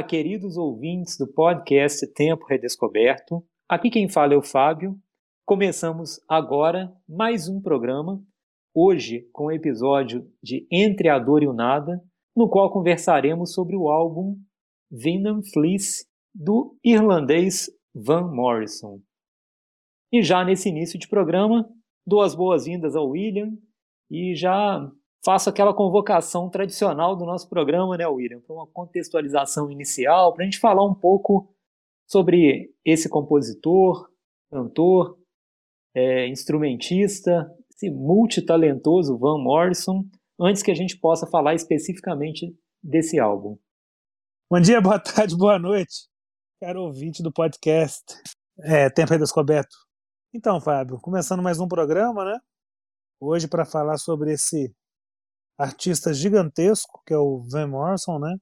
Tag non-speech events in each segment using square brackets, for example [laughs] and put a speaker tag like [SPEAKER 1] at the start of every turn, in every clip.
[SPEAKER 1] Olá, queridos ouvintes do podcast Tempo Redescoberto. Aqui quem fala é o Fábio. Começamos agora mais um programa, hoje com o episódio de Entre a Dor e o Nada, no qual conversaremos sobre o álbum Venom Fleece do irlandês Van Morrison. E já nesse início de programa, dou as boas-vindas ao William e já faço aquela convocação tradicional do nosso programa, né, William, para uma contextualização inicial, para a gente falar um pouco sobre esse compositor, cantor, é, instrumentista, esse multitalentoso Van Morrison, antes que a gente possa falar especificamente desse álbum.
[SPEAKER 2] Bom dia, boa tarde, boa noite, caro ouvinte do podcast é, Tempo Redescoberto. Então, Fábio, começando mais um programa, né? Hoje para falar sobre esse artista gigantesco que é o Van Morrison, né?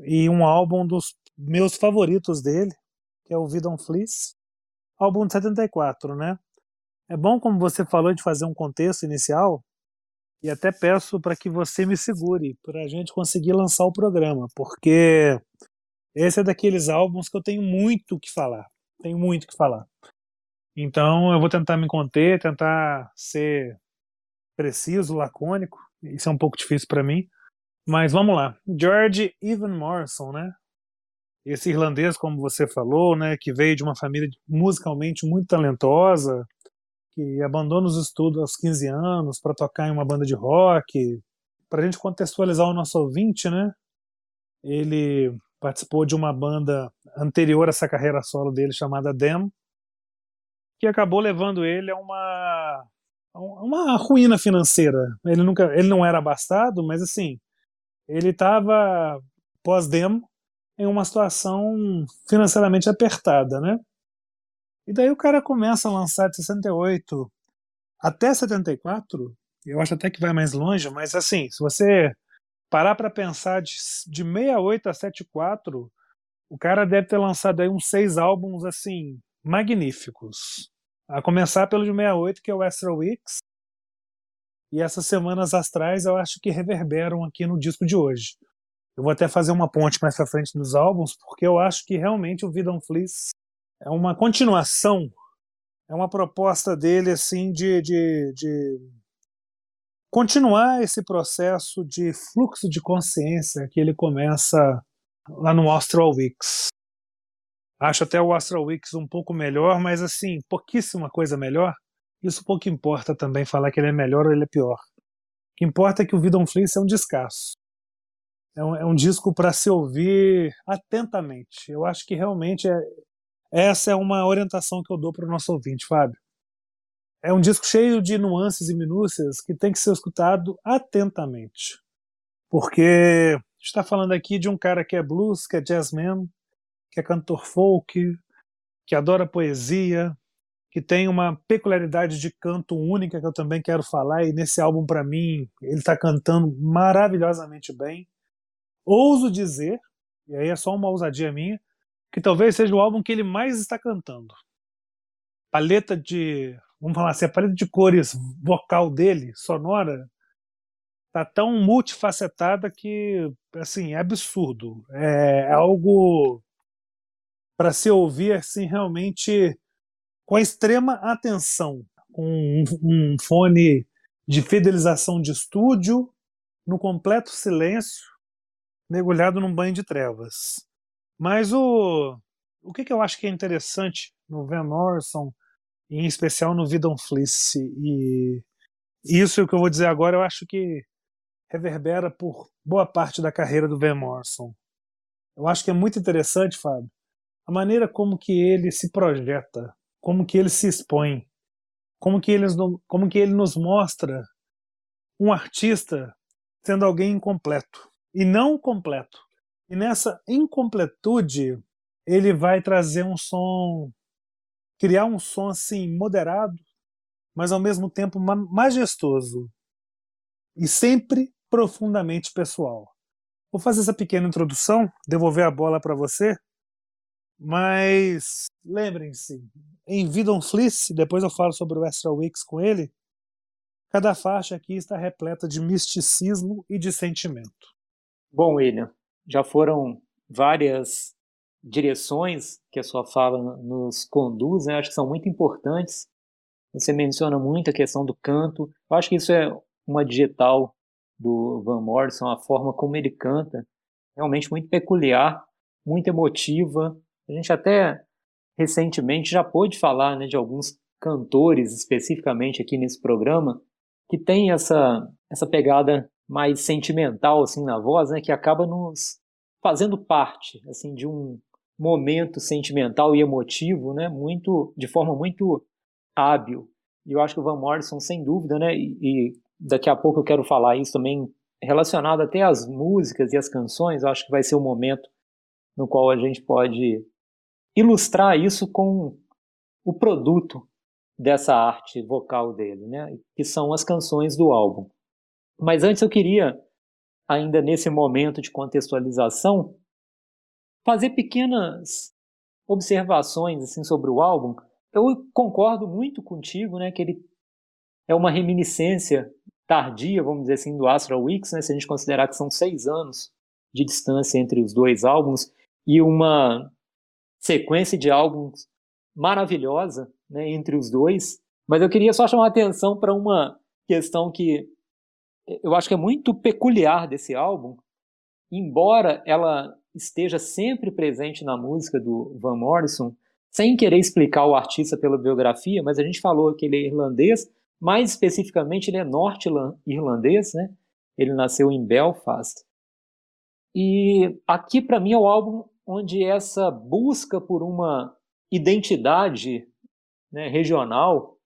[SPEAKER 2] E um álbum dos meus favoritos dele, que é o Vidon Fleece, álbum de 74, né? É bom, como você falou, de fazer um contexto inicial, e até peço para que você me segure, para a gente conseguir lançar o programa, porque esse é daqueles álbuns que eu tenho muito o que falar. Tenho muito o que falar. Então eu vou tentar me conter, tentar ser preciso, lacônico. Isso é um pouco difícil para mim. Mas vamos lá. George Evan Morrison, né? Esse irlandês, como você falou, né, que veio de uma família musicalmente muito talentosa, que abandona os estudos aos 15 anos para tocar em uma banda de rock. Para a gente contextualizar o nosso ouvinte, né? Ele participou de uma banda anterior a essa carreira solo dele chamada Dem, que acabou levando ele a uma uma ruína financeira. Ele nunca, ele não era abastado, mas assim, ele estava pós-demo em uma situação financeiramente apertada, né? E daí o cara começa a lançar de 68 até 74, eu acho até que vai mais longe, mas assim, se você parar para pensar de, de 68 a 74, o cara deve ter lançado aí uns seis álbuns assim magníficos. A começar pelo de 68, que é o Astral Weeks. E essas semanas astrais eu acho que reverberam aqui no disco de hoje. Eu vou até fazer uma ponte mais pra frente dos álbuns, porque eu acho que realmente o Vidon Fleece é uma continuação, é uma proposta dele assim de, de, de continuar esse processo de fluxo de consciência que ele começa lá no Astral Weeks. Acho até o Astral Weeks um pouco melhor, mas assim, pouquíssima coisa melhor. Isso pouco importa também falar que ele é melhor ou ele é pior. O que importa é que o Vidon Fleece é um descasso. É um, é um disco para se ouvir atentamente. Eu acho que realmente é, essa é uma orientação que eu dou para o nosso ouvinte, Fábio. É um disco cheio de nuances e minúcias que tem que ser escutado atentamente. Porque está falando aqui de um cara que é blues, que é jazzman, que é cantor folk, que adora poesia, que tem uma peculiaridade de canto única que eu também quero falar, e nesse álbum, para mim, ele está cantando maravilhosamente bem. Ouso dizer, e aí é só uma ousadia minha, que talvez seja o álbum que ele mais está cantando. Paleta de, vamos falar assim, a paleta de cores vocal dele, sonora, tá tão multifacetada que, assim, é absurdo. É algo para se ouvir assim realmente com extrema atenção, com um, um fone de fidelização de estúdio, no completo silêncio, mergulhado num banho de trevas. Mas o, o que, que eu acho que é interessante no Van Morrison, em especial no Vidon Fleece, e isso que eu vou dizer agora, eu acho que reverbera por boa parte da carreira do Van Morrison. Eu acho que é muito interessante, Fábio, a maneira como que ele se projeta, como que ele se expõe, como que ele, como que ele nos mostra um artista sendo alguém incompleto e não completo. E nessa incompletude ele vai trazer um som, criar um som assim moderado, mas ao mesmo tempo majestoso e sempre profundamente pessoal. Vou fazer essa pequena introdução, devolver a bola para você mas lembrem-se, em Vidon Fleece, depois eu falo sobre o Extra Weeks com ele, Cada faixa aqui está repleta de misticismo e de sentimento.
[SPEAKER 1] Bom, William, já foram várias direções que a sua fala nos conduz, né? acho que são muito importantes. Você menciona muito a questão do canto. Eu acho que isso é uma digital do Van Morrison, a forma como ele canta, realmente muito peculiar, muito emotiva. A gente até recentemente já pôde falar né, de alguns cantores especificamente aqui nesse programa que tem essa, essa pegada mais sentimental assim na voz, né, que acaba nos fazendo parte assim de um momento sentimental e emotivo, né, muito de forma muito hábil. E eu acho que o Van Morrison, sem dúvida, né, e, e daqui a pouco eu quero falar isso também relacionado até às músicas e às canções, eu acho que vai ser o momento no qual a gente pode ilustrar isso com o produto dessa arte vocal dele, né, que são as canções do álbum. Mas antes eu queria, ainda nesse momento de contextualização, fazer pequenas observações assim sobre o álbum. Eu concordo muito contigo, né, que ele é uma reminiscência tardia, vamos dizer assim, do Astral Weeks, né, se a gente considerar que são seis anos de distância entre os dois álbuns e uma sequência de álbuns maravilhosa né, entre os dois. Mas eu queria só chamar a atenção para uma questão que eu acho que é muito peculiar desse álbum, embora ela esteja sempre presente na música do Van Morrison, sem querer explicar o artista pela biografia, mas a gente falou que ele é irlandês, mais especificamente ele é norte-irlandês, né? Ele nasceu em Belfast. E aqui para mim é o álbum onde essa busca por uma identidade né, regional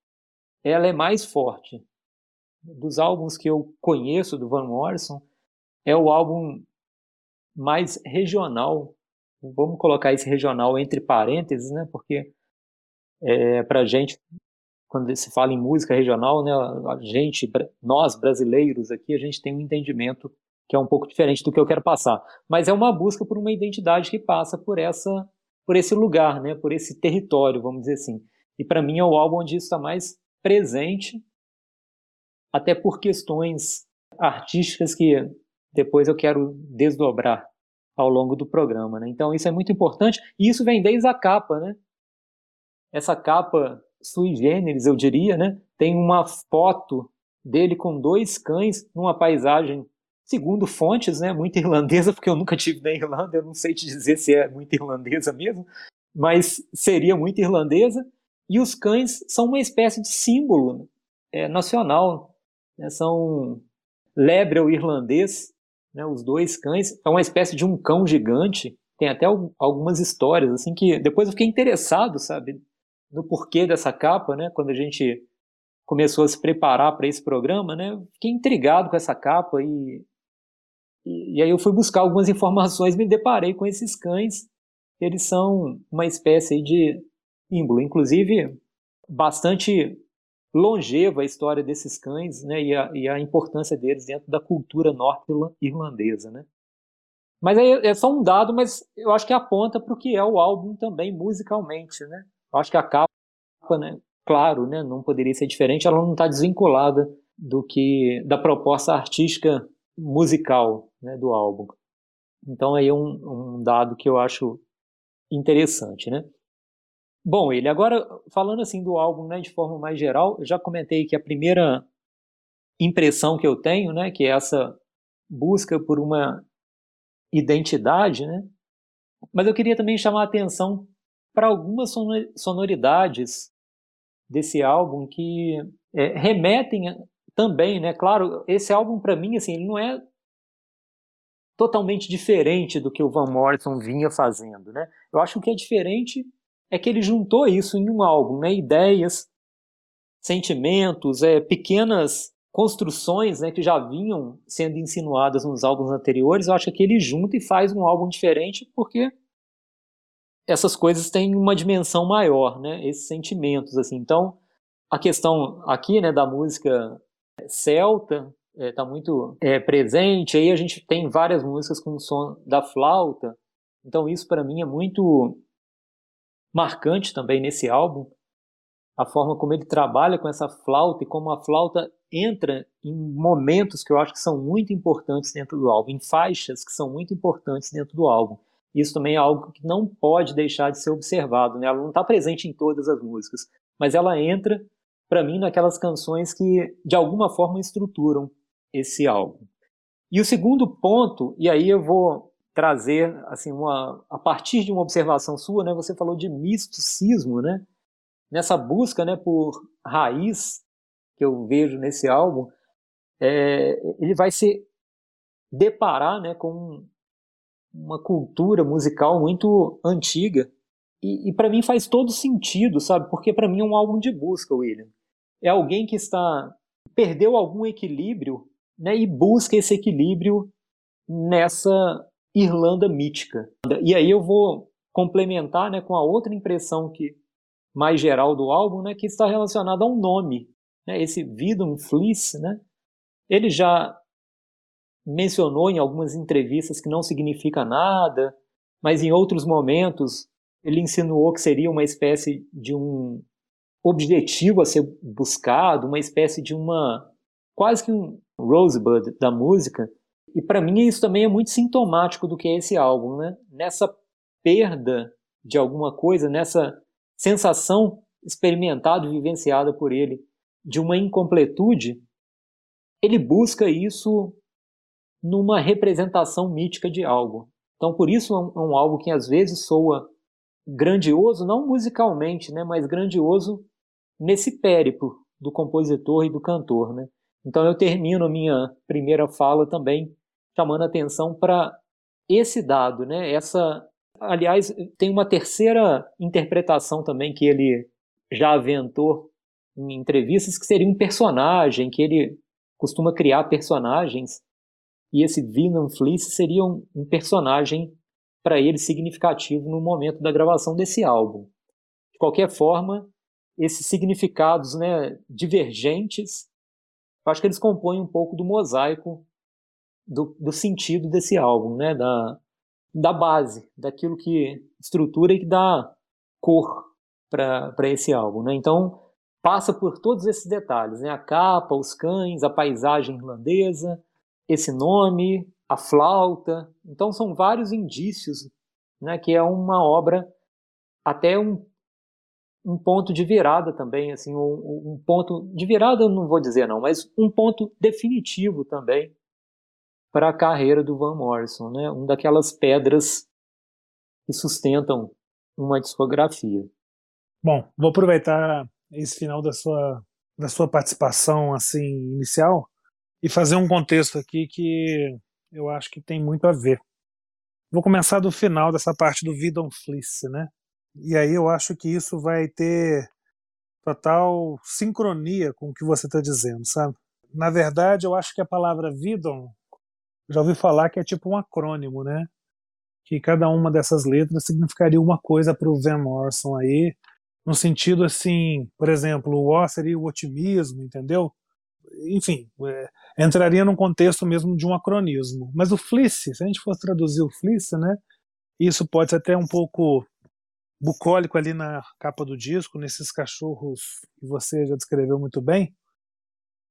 [SPEAKER 1] ela é mais forte. Dos álbuns que eu conheço do Van Morrison, é o álbum mais regional. Vamos colocar esse regional entre parênteses, né? Porque é, para gente, quando se fala em música regional, né, a gente, nós brasileiros aqui, a gente tem um entendimento que é um pouco diferente do que eu quero passar. Mas é uma busca por uma identidade que passa por essa, por esse lugar, né? Por esse território, vamos dizer assim. E para mim é o álbum onde isso está mais presente, até por questões artísticas que depois eu quero desdobrar ao longo do programa. Né? Então isso é muito importante e isso vem desde a capa. Né? Essa capa sui generis, eu diria, né? tem uma foto dele com dois cães numa paisagem, segundo fontes, né, muito irlandesa, porque eu nunca tive na Irlanda, eu não sei te dizer se é muito irlandesa mesmo, mas seria muito irlandesa. E os cães são uma espécie de símbolo é, nacional, né? são lebre ao irlandês, né, os dois cães, é uma espécie de um cão gigante. Tem até algumas histórias assim que depois eu fiquei interessado, sabe, no porquê dessa capa, né? Quando a gente começou a se preparar para esse programa, né? Fiquei intrigado com essa capa e, e, e aí eu fui buscar algumas [laughs] informações, me deparei com esses cães. Eles são uma espécie de símbolo, inclusive bastante longeva a história desses cães né, e, a, e a importância deles dentro da cultura norte-irlandesa. Né? Mas é, é, só um dado, mas eu acho que aponta para o que é o álbum também musicalmente. Né? Eu acho que a capa, né, claro, né, não poderia ser diferente, ela não está desvinculada do que da proposta artística musical né, do álbum. Então aí é um, um dado que eu acho interessante, né? Bom, ele agora falando assim do álbum, né, de forma mais geral, eu já comentei que a primeira impressão que eu tenho, né, que é essa busca por uma identidade, né? Mas eu queria também chamar a atenção para algumas sonoridades desse álbum que é, remetem também, né? Claro, esse álbum para mim assim, ele não é totalmente diferente do que o Van Morrison vinha fazendo, né? Eu acho que é diferente é que ele juntou isso em um álbum, né? ideias, sentimentos, é, pequenas construções né, que já vinham sendo insinuadas nos álbuns anteriores. Eu acho que ele junta e faz um álbum diferente porque essas coisas têm uma dimensão maior, né? esses sentimentos. assim. Então, a questão aqui né, da música celta está é, tá muito é, presente. Aí a gente tem várias músicas com o som da flauta. Então, isso para mim é muito marcante também nesse álbum. a forma como ele trabalha com essa flauta e como a flauta entra em momentos que eu acho que são muito importantes dentro do álbum, em faixas que são muito importantes dentro do álbum. Isso também é algo que não pode deixar de ser observado, né? Ela não está presente em todas as músicas, mas ela entra para mim naquelas canções que de alguma forma estruturam esse álbum. E o segundo ponto, e aí eu vou trazer assim uma a partir de uma observação sua, né? Você falou de misticismo, né? Nessa busca, né, por raiz que eu vejo nesse álbum, é, ele vai se deparar, né, com uma cultura musical muito antiga e, e para mim faz todo sentido, sabe? Porque para mim é um álbum de busca, William é alguém que está perdeu algum equilíbrio né, e busca esse equilíbrio nessa Irlanda mítica. E aí eu vou complementar né, com a outra impressão que mais geral do álbum, né, que está relacionada a um nome, né, esse Vidum Fleece, né, ele já mencionou em algumas entrevistas que não significa nada, mas em outros momentos ele insinuou que seria uma espécie de um objetivo a ser buscado, uma espécie de uma quase que um rosebud da música. E para mim isso também é muito sintomático do que é esse álbum, né? Nessa perda de alguma coisa, nessa sensação experimentada e vivenciada por ele de uma incompletude, ele busca isso numa representação mítica de algo. Então, por isso é um, é um álbum que às vezes soa grandioso, não musicalmente, né, mas grandioso nesse périplo do compositor e do cantor, né? Então eu termino a minha primeira fala também chamando atenção para esse dado, né? Essa, aliás, tem uma terceira interpretação também que ele já aventou em entrevistas que seria um personagem que ele costuma criar personagens e esse Venom Fleece seria um, um personagem para ele significativo no momento da gravação desse álbum. De qualquer forma, esses significados né, divergentes, eu acho que eles compõem um pouco do mosaico do, do sentido desse álbum, né, da, da base, daquilo que estrutura e que dá cor para esse álbum. Né? Então, passa por todos esses detalhes, né? a capa, os cães, a paisagem irlandesa, esse nome, a flauta. Então, são vários indícios né, que é uma obra até um um ponto de virada também, assim, um, um, ponto de virada não vou dizer não, mas um ponto definitivo também para a carreira do Van Morrison, né? Um daquelas pedras que sustentam uma discografia.
[SPEAKER 2] Bom, vou aproveitar esse final da sua da sua participação assim inicial e fazer um contexto aqui que eu acho que tem muito a ver. Vou começar do final dessa parte do Vidon Fleece, né? E aí eu acho que isso vai ter total sincronia com o que você está dizendo, sabe? Na verdade, eu acho que a palavra Vidon, já ouvi falar que é tipo um acrônimo, né? Que cada uma dessas letras significaria uma coisa para o Van Morrison aí, no sentido assim, por exemplo, o O seria o otimismo, entendeu? Enfim, é, entraria num contexto mesmo de um acronismo. Mas o Fleece, se a gente fosse traduzir o Fleece, né? Isso pode ser até um pouco bucólico ali na capa do disco, nesses cachorros que você já descreveu muito bem.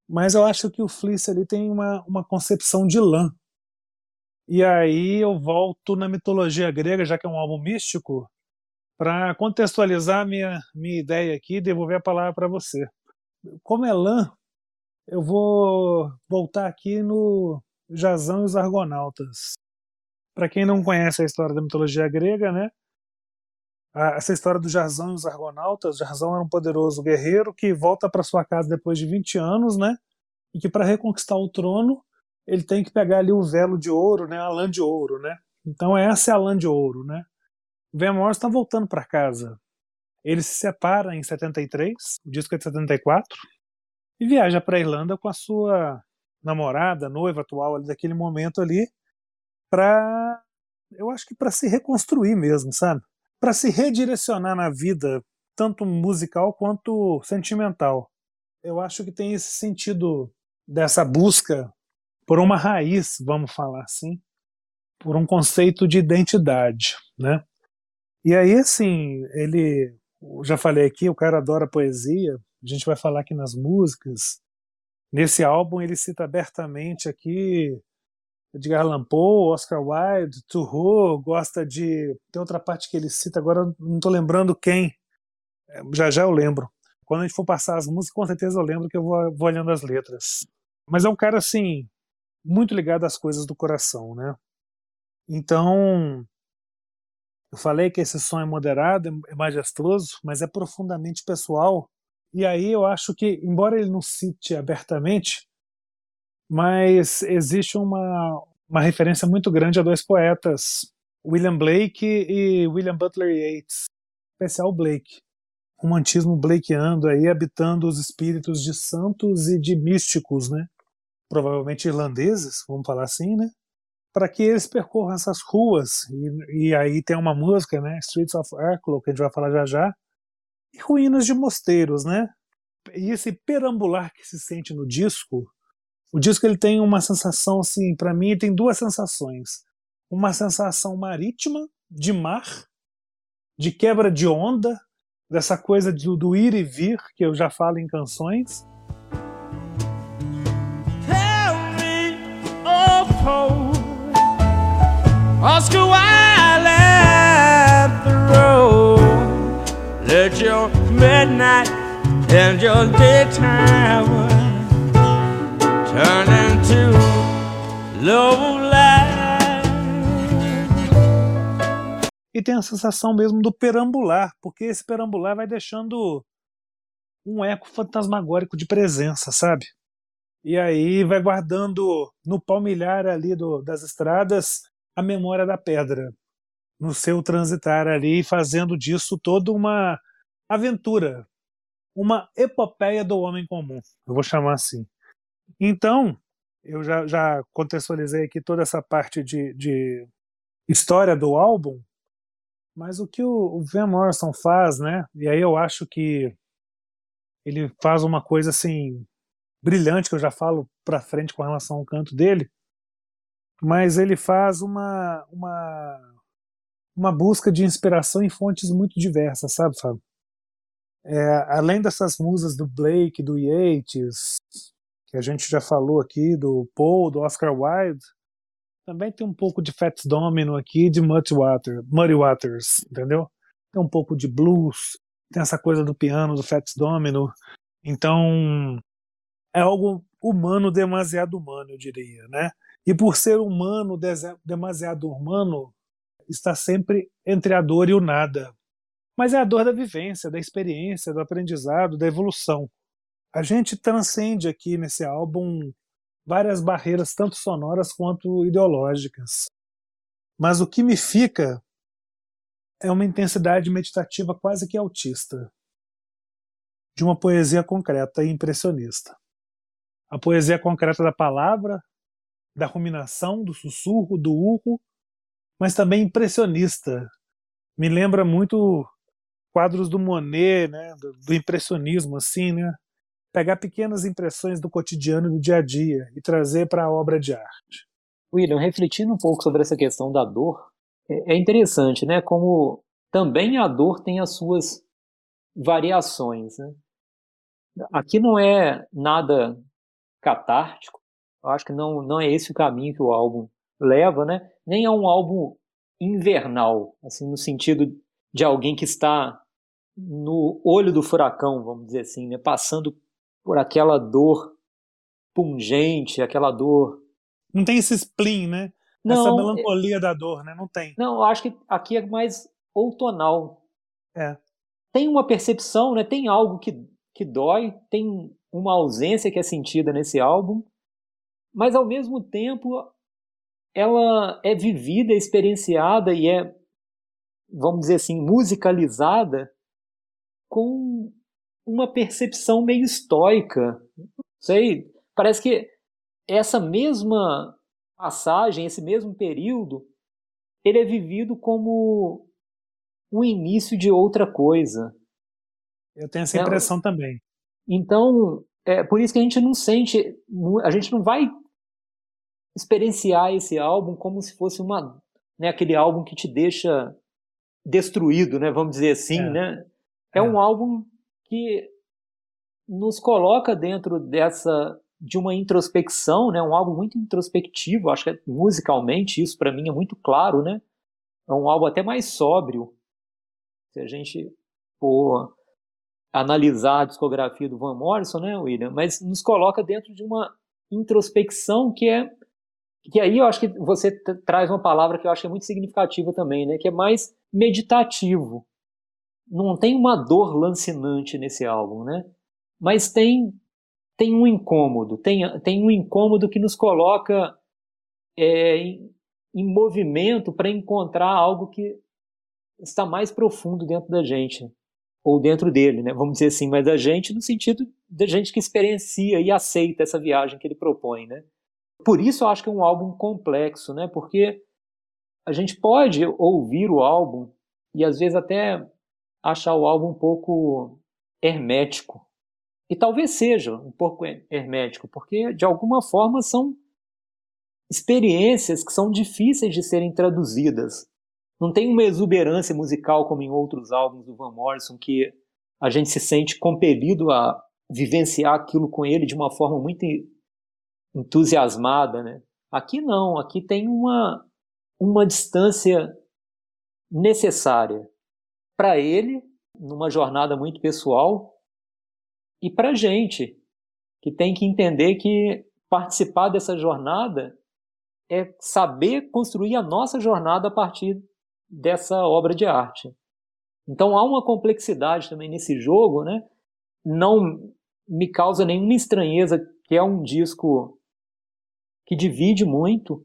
[SPEAKER 2] Mas eu acho que o Fleece ali tem uma, uma concepção de lã. E aí eu volto na mitologia grega, já que é um álbum místico, para contextualizar minha, minha ideia aqui e devolver a palavra para você. Como é lã, eu vou voltar aqui no Jazão e os Argonautas. Para quem não conhece a história da mitologia grega, né? Essa história do Jarzão e os Argonautas. Jarzão era um poderoso guerreiro que volta para sua casa depois de 20 anos, né? E que para reconquistar o trono, ele tem que pegar ali o velo de ouro, né? A lã de ouro, né? Então essa é a lã de ouro, né? Van está voltando para casa. Ele se separa em 73, o disco é de 74, e viaja para a Irlanda com a sua namorada, noiva atual ali daquele momento ali, para eu acho que para se reconstruir mesmo, sabe? Para se redirecionar na vida, tanto musical quanto sentimental. Eu acho que tem esse sentido dessa busca por uma raiz, vamos falar assim, por um conceito de identidade, né? E aí, assim, ele já falei aqui, o cara adora poesia. A gente vai falar aqui nas músicas. Nesse álbum ele cita abertamente aqui Edgar Allan Poe, Oscar Wilde, Thoreau, gosta de tem outra parte que ele cita agora não estou lembrando quem. É, já já eu lembro. Quando a gente for passar as músicas, com certeza eu lembro que eu vou, vou olhando as letras. Mas é um cara assim muito ligado às coisas do coração, né? Então, eu falei que esse som é moderado, é majestoso, mas é profundamente pessoal. E aí eu acho que, embora ele não cite abertamente, mas existe uma, uma referência muito grande a dois poetas, William Blake e William Butler Yeats, especial Blake. Romantismo blakeando aí, habitando os espíritos de santos e de místicos, né? Provavelmente irlandeses, vamos falar assim, né? para que eles percorram essas ruas. E, e, aí tem uma música, né? Streets of Arklow, que a gente vai falar já já. E ruínas de mosteiros, né? E esse perambular que se sente no disco, o disco ele tem uma sensação assim, para mim tem duas sensações. Uma sensação marítima, de mar, de quebra de onda, dessa coisa do, do ir e vir, que eu já falo em canções. Oh. Let your midnight and your daytime turn into low light. E tem a sensação mesmo do perambular, porque esse perambular vai deixando um eco fantasmagórico de presença, sabe? E aí vai guardando no palmilhar ali do, das estradas a memória da pedra no seu transitar ali, fazendo disso toda uma aventura, uma epopeia do homem comum, eu vou chamar assim. Então, eu já, já contextualizei aqui toda essa parte de, de história do álbum, mas o que o, o Van Morrison faz, né? E aí eu acho que ele faz uma coisa assim brilhante que eu já falo para frente com relação ao canto dele, mas ele faz uma, uma, uma busca de inspiração em fontes muito diversas, sabe, Fábio? É, além dessas musas do Blake, do Yeats, que a gente já falou aqui, do Paul, do Oscar Wilde, também tem um pouco de Fats Domino aqui, de Muddy, Water, Muddy Waters, entendeu? Tem um pouco de blues, tem essa coisa do piano, do Fats Domino. Então, é algo humano, demasiado humano, eu diria, né? E por ser humano, demasiado humano, está sempre entre a dor e o nada. Mas é a dor da vivência, da experiência, do aprendizado, da evolução. A gente transcende aqui nesse álbum várias barreiras, tanto sonoras quanto ideológicas. Mas o que me fica é uma intensidade meditativa quase que autista, de uma poesia concreta e impressionista. A poesia concreta da palavra, da ruminação, do sussurro, do urro, mas também impressionista. Me lembra muito quadros do Monet, né, do, do impressionismo, assim, né? Pegar pequenas impressões do cotidiano do dia a dia e trazer para a obra de arte.
[SPEAKER 1] William, refletindo um pouco sobre essa questão da dor, é, é interessante, né? Como também a dor tem as suas variações, né? Aqui não é nada catártico, acho que não, não é esse o caminho que o álbum leva, né? Nem é um álbum invernal, assim, no sentido de alguém que está no olho do furacão, vamos dizer assim, né? Passando por aquela dor pungente, aquela dor.
[SPEAKER 2] Não tem esse spleen, né? Não, Essa melancolia é... da dor, né? Não tem.
[SPEAKER 1] Não, eu acho que aqui é mais outonal.
[SPEAKER 2] É.
[SPEAKER 1] Tem uma percepção, né? Tem algo que, que dói, tem uma ausência que é sentida nesse álbum, mas ao mesmo tempo ela é vivida, experienciada e é, vamos dizer assim, musicalizada com uma percepção meio estoica. Não sei, parece que essa mesma passagem, esse mesmo período, ele é vivido como o início de outra coisa.
[SPEAKER 2] Eu tenho essa impressão é, também.
[SPEAKER 1] Então, é por isso que a gente não sente, a gente não vai experienciar esse álbum como se fosse uma, né, aquele álbum que te deixa destruído, né, vamos dizer assim, é. né? é, é um álbum que nos coloca dentro dessa de uma introspecção, né? Um álbum muito introspectivo, acho que musicalmente isso para mim é muito claro, né? É um álbum até mais sóbrio. Se a gente for analisar a discografia do Van Morrison, né, William? Mas nos coloca dentro de uma introspecção que é que aí eu acho que você traz uma palavra que eu acho que é muito significativa também, né? Que é mais meditativo. Não tem uma dor lancinante nesse álbum, né? Mas tem tem um incômodo, tem, tem um incômodo que nos coloca é, em, em movimento para encontrar algo que está mais profundo dentro da gente ou dentro dele, né? Vamos dizer assim, mas da gente no sentido da gente que experiencia e aceita essa viagem que ele propõe, né? Por isso eu acho que é um álbum complexo, né? Porque a gente pode ouvir o álbum e às vezes até achar o álbum um pouco hermético. E talvez seja um pouco hermético, porque de alguma forma são experiências que são difíceis de serem traduzidas. Não tem uma exuberância musical como em outros álbuns do Van Morrison que a gente se sente compelido a vivenciar aquilo com ele de uma forma muito entusiasmada, né? Aqui não, aqui tem uma, uma distância necessária para ele, numa jornada muito pessoal, e para a gente, que tem que entender que participar dessa jornada é saber construir a nossa jornada a partir dessa obra de arte. Então há uma complexidade também nesse jogo, né? Não me causa nenhuma estranheza que é um disco que divide muito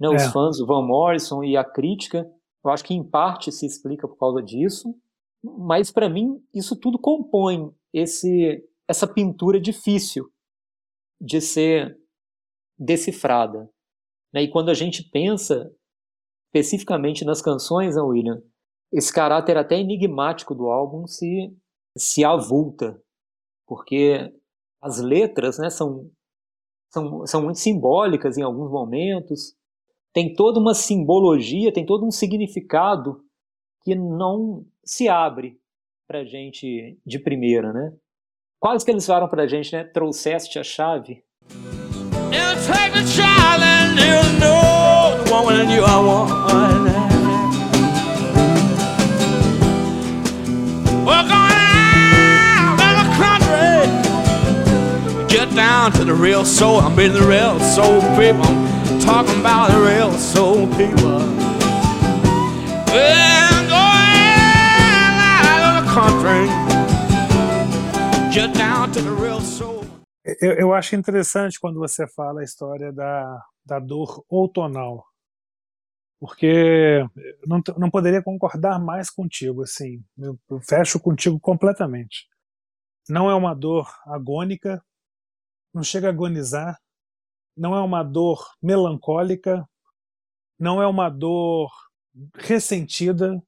[SPEAKER 1] né, os é. fãs do Van Morrison e a crítica. Eu acho que em parte se explica por causa disso, mas para mim isso tudo compõe esse essa pintura difícil de ser decifrada. Né? E quando a gente pensa especificamente nas canções, né, William, esse caráter até enigmático do álbum se, se avulta, porque as letras né, são são, são muito simbólicas em alguns momentos, tem toda uma simbologia, tem todo um significado que não se abre para gente de primeira, né? Quase que eles falaram para gente, né? Trouxeste a chave. down to the real soul. I'm in the real soul people. Talking about the real soul people. And going out of the country, just down to the real soul.
[SPEAKER 2] Eu, eu acho interessante quando você fala a história da, da dor outonal, porque não, não poderia concordar mais contigo, assim, eu fecho contigo completamente. Não é uma dor agônica, não chega a agonizar, não é uma dor melancólica, não é uma dor ressentida,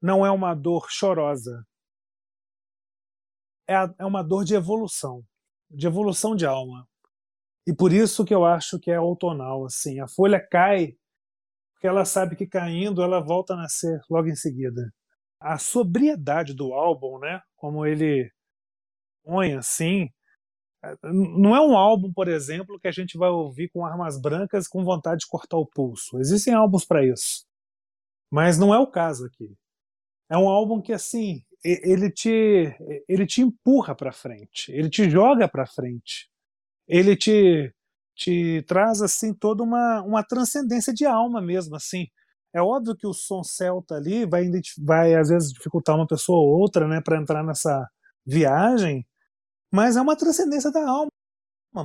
[SPEAKER 2] não é uma dor chorosa. É, é uma dor de evolução, de evolução de alma. E por isso que eu acho que é outonal, assim, a folha cai porque ela sabe que caindo ela volta a nascer logo em seguida. A sobriedade do álbum, né, como ele põe assim, não é um álbum, por exemplo, que a gente vai ouvir com armas brancas com vontade de cortar o pulso. Existem álbuns para isso. Mas não é o caso aqui. É um álbum que assim, ele te ele te empurra para frente, ele te joga para frente. Ele te te traz assim toda uma uma transcendência de alma mesmo, assim. É óbvio que o som celta ali vai vai às vezes dificultar uma pessoa ou outra, né, para entrar nessa viagem, mas é uma transcendência da alma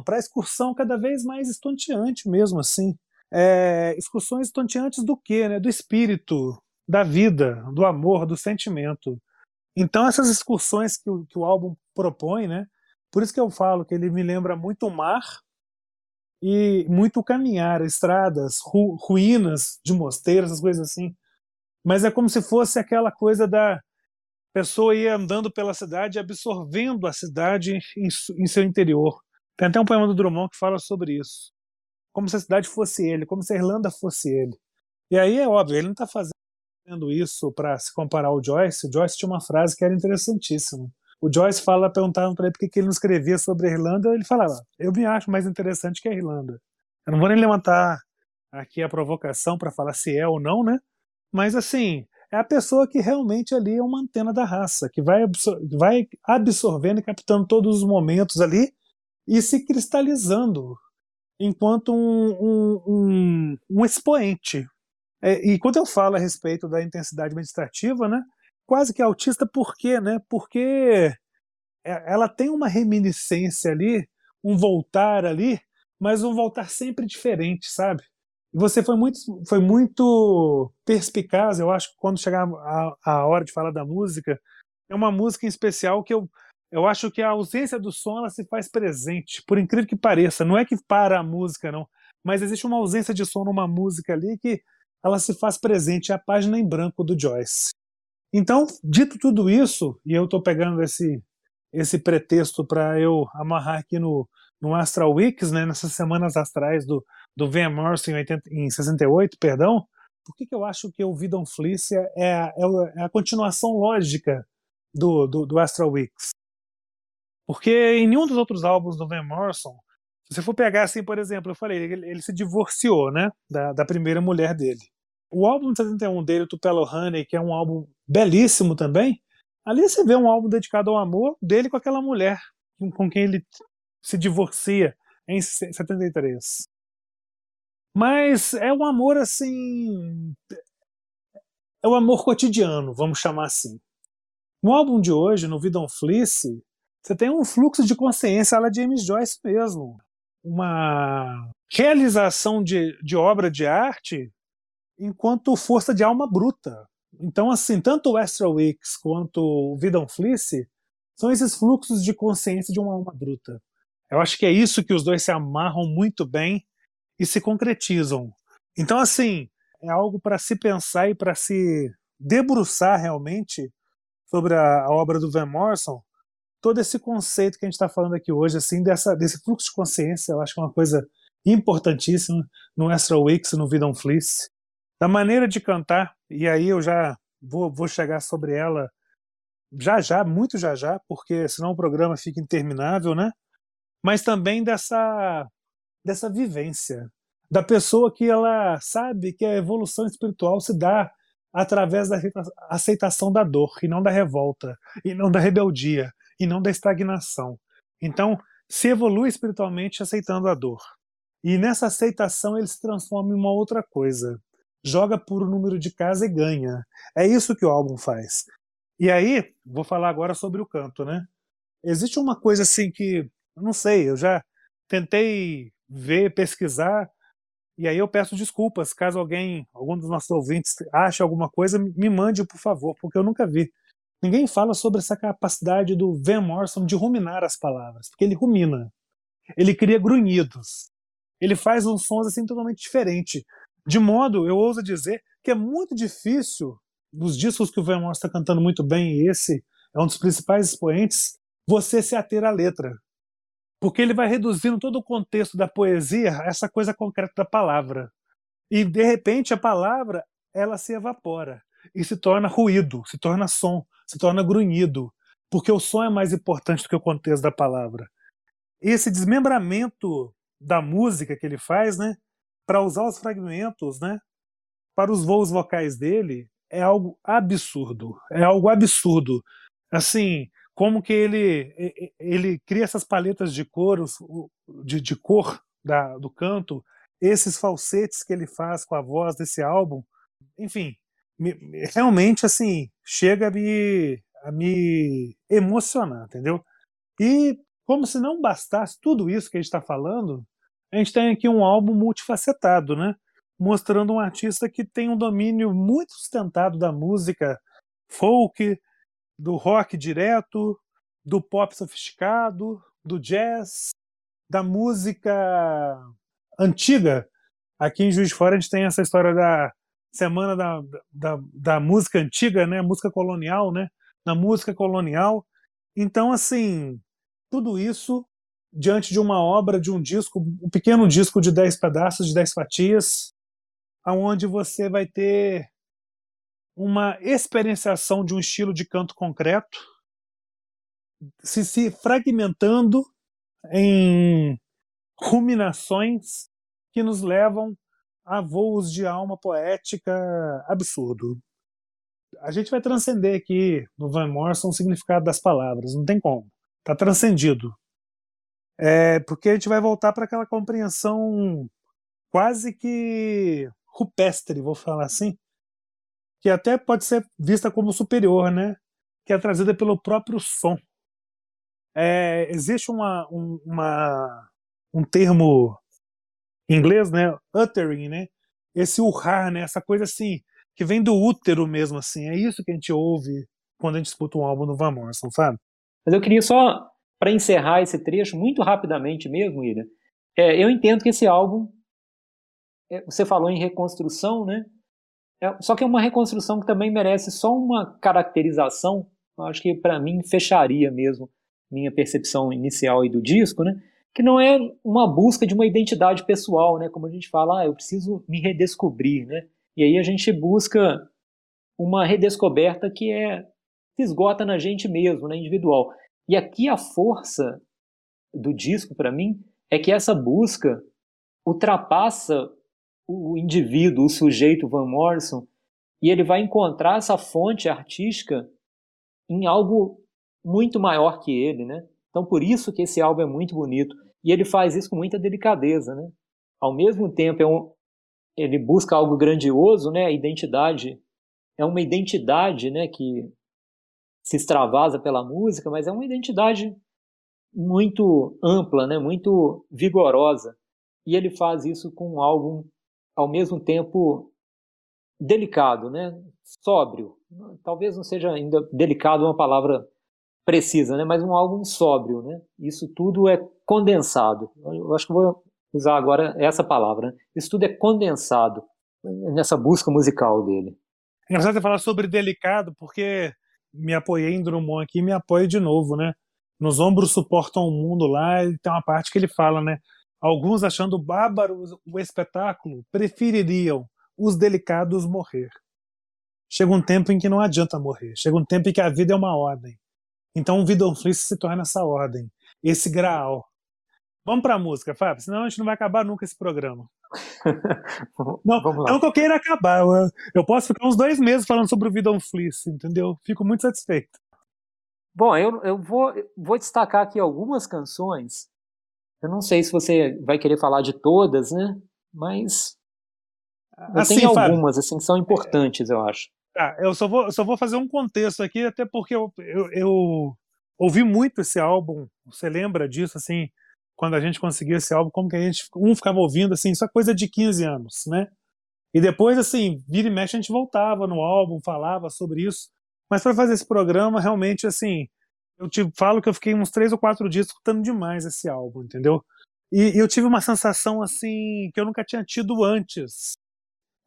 [SPEAKER 2] para excursão cada vez mais estonteante mesmo assim. É, excursões estonteantes do quê? Né? Do espírito, da vida, do amor, do sentimento. Então essas excursões que o, que o álbum propõe, né? Por isso que eu falo que ele me lembra muito o mar e muito caminhar, estradas, ru, ruínas de mosteiros, essas coisas assim. Mas é como se fosse aquela coisa da pessoa ia andando pela cidade absorvendo a cidade em, em, seu interior. Tem até um poema do Drummond que fala sobre isso. Como se a cidade fosse ele, como se a Irlanda fosse ele. E aí é óbvio, ele não está fazendo isso para se comparar ao Joyce, o Joyce tinha uma frase que era interessantíssima. O Joyce fala, perguntavam para ele por que ele não escrevia sobre a Irlanda, ele falava: Eu me acho mais interessante que a Irlanda. Eu não vou nem levantar aqui a provocação para falar se é ou não, né? Mas assim, é a pessoa que realmente ali é uma antena da raça, que vai, absor vai absorvendo e captando todos os momentos ali e se cristalizando enquanto um, um, um, um expoente. É, e quando eu falo a respeito da intensidade meditativa, né, quase que autista, por quê? Né? Porque é, ela tem uma reminiscência ali, um voltar ali, mas um voltar sempre diferente, sabe? E você foi muito, foi muito perspicaz, eu acho, quando chegar a, a hora de falar da música. É uma música em especial que eu, eu acho que a ausência do som ela se faz presente, por incrível que pareça. Não é que para a música, não, mas existe uma ausência de som numa música ali que ela se faz presente, é a página em branco do Joyce. Então, dito tudo isso, e eu estou pegando esse, esse pretexto para eu amarrar aqui no, no Astral Weeks, né, nessas semanas astrais do, do Van Morrison em, 80, em 68, perdão, por que, que eu acho que o Vidon Fleece é, é, é, a continuação lógica do, do, do Astral Weeks? Porque em nenhum dos outros álbuns do Van Morrison, se você for pegar assim, por exemplo, eu falei, ele, ele se divorciou, né, da, da primeira mulher dele. O álbum de 71 dele, Tupelo Honey, que é um álbum belíssimo também, ali você vê um álbum dedicado ao amor dele com aquela mulher com quem ele se divorcia em 73. Mas é um amor assim. É um amor cotidiano, vamos chamar assim. No álbum de hoje, no Vidon Fleece, você tem um fluxo de consciência lá James Joyce mesmo. Uma realização de, de obra de arte enquanto força de alma bruta. Então, assim, tanto o Astral Weeks quanto o Vidon Fleece são esses fluxos de consciência de uma alma bruta. Eu acho que é isso que os dois se amarram muito bem e se concretizam. Então, assim, é algo para se pensar e para se debruçar realmente sobre a, a, obra do Van Morrison, todo esse conceito que a gente está falando aqui hoje, assim, dessa, desse fluxo de consciência, eu acho que é uma coisa importantíssima no Astral Weeks e no Vidon Fleece da maneira de cantar, e aí eu já vou, vou chegar sobre ela já já, muito já já, porque senão o programa fica interminável, né? Mas também dessa dessa vivência da pessoa que ela sabe que a evolução espiritual se dá através da aceitação da dor e não da revolta, e não da rebeldia, e não da estagnação. Então, se evolui espiritualmente aceitando a dor. E nessa aceitação ele se transforma em uma outra coisa joga por um número de casa e ganha. É isso que o álbum faz. E aí, vou falar agora sobre o canto, né? Existe uma coisa assim que, não sei, eu já tentei ver, pesquisar, e aí eu peço desculpas caso alguém, algum dos nossos ouvintes ache alguma coisa, me mande, por favor, porque eu nunca vi. Ninguém fala sobre essa capacidade do Van Morrison de ruminar as palavras, porque ele rumina. Ele cria grunhidos. Ele faz uns sons assim totalmente diferentes. De modo, eu ouso dizer que é muito difícil, nos discos que o Van Morrison está cantando muito bem, e esse é um dos principais expoentes, você se ater à letra. Porque ele vai reduzindo todo o contexto da poesia a essa coisa concreta da palavra. E, de repente, a palavra ela se evapora e se torna ruído, se torna som, se torna grunhido, porque o som é mais importante do que o contexto da palavra. Esse desmembramento da música que ele faz, né, para usar os fragmentos, né, para os voos vocais dele, é algo absurdo. É algo absurdo. Assim, como que ele ele cria essas paletas de cor, de, de cor da, do canto, esses falsetes que ele faz com a voz desse álbum, enfim, me, realmente assim chega a me, a me emocionar, entendeu? E como se não bastasse tudo isso que a gente está falando, a gente tem aqui um álbum multifacetado, né? Mostrando um artista que tem um domínio muito sustentado da música folk, do rock direto, do pop sofisticado, do jazz, da música antiga. Aqui em Juiz de Fora a gente tem essa história da semana da, da, da música antiga, né? Música colonial, né? Na música colonial. Então, assim, tudo isso diante de uma obra, de um disco, um pequeno disco de 10 pedaços, de 10 fatias, aonde você vai ter uma experienciação de um estilo de canto concreto, se, se fragmentando em ruminações que nos levam a voos de alma poética absurdo. A gente vai transcender aqui no Van Morrison o significado das palavras, não tem como. Está transcendido. É, porque a gente vai voltar para aquela compreensão quase que rupestre, vou falar assim, que até pode ser vista como superior, né? Que é trazida pelo próprio som. É, existe uma, um, uma, um termo em inglês, né? Uttering, né? Esse urrar, né? Essa coisa assim, que vem do útero mesmo, assim. É isso que a gente ouve quando a gente escuta um álbum do Van Morrison, sabe?
[SPEAKER 1] Mas eu queria só, para encerrar esse trecho, muito rapidamente mesmo, William, é, eu entendo que esse álbum, é, você falou em reconstrução, né? É, só que é uma reconstrução que também merece só uma caracterização, eu acho que para mim fecharia mesmo minha percepção inicial aí do disco, né? Que não é uma busca de uma identidade pessoal, né? Como a gente fala, ah, eu preciso me redescobrir, né? E aí a gente busca uma redescoberta que é se esgota na gente mesmo, né, individual. E aqui a força do disco para mim é que essa busca ultrapassa o indivíduo, o sujeito Van Morrison, e ele vai encontrar essa fonte artística em algo muito maior que ele, né? Então por isso que esse álbum é muito bonito e ele faz isso com muita delicadeza, né? Ao mesmo tempo é um, ele busca algo grandioso, né? A identidade é uma identidade, né? Que se extravasa pela música, mas é uma identidade muito ampla, né? Muito vigorosa. E ele faz isso com um álbum ao mesmo tempo delicado, né? Sóbrio. Talvez não seja ainda delicado uma palavra precisa, né? Mas um álbum sóbrio, né? Isso tudo é condensado. Eu acho que vou usar agora essa palavra. Né? Isso tudo é condensado nessa busca musical dele.
[SPEAKER 2] É engraçado você falar sobre delicado, porque me apoiei em Drummond aqui e me apoio de novo, né? Nos ombros suportam o mundo lá, e tem uma parte que ele fala, né? Alguns achando bárbaro o espetáculo prefeririam os delicados morrer. Chega um tempo em que não adianta morrer. Chega um tempo em que a vida é uma ordem. Então o Vidon Fliss se torna essa ordem, esse graal. Vamos para a música, Fábio, senão a gente não vai acabar nunca esse programa. [laughs] não, não que eu queira acabar. Eu, eu, posso ficar uns dois meses falando sobre o Vidon Fliss, entendeu? Fico muito satisfeito.
[SPEAKER 1] Bom, eu, eu vou, vou destacar aqui algumas canções. Eu não sei se você vai querer falar de todas, né? Mas eu assim, tenho algumas, assim, que são importantes, eu acho.
[SPEAKER 2] Tá, eu só vou, só vou fazer um contexto aqui, até porque eu, eu, eu, ouvi muito esse álbum. Você lembra disso, assim, quando a gente conseguiu esse álbum, como que a gente, um ficava ouvindo, assim, isso é coisa de 15 anos, né? E depois, assim, vira e mexe, a gente voltava no álbum, falava sobre isso. Mas para fazer esse programa, realmente, assim, eu te falo que eu fiquei uns três ou quatro dias escutando demais esse álbum, entendeu? E, e eu tive uma sensação, assim, que eu nunca tinha tido antes.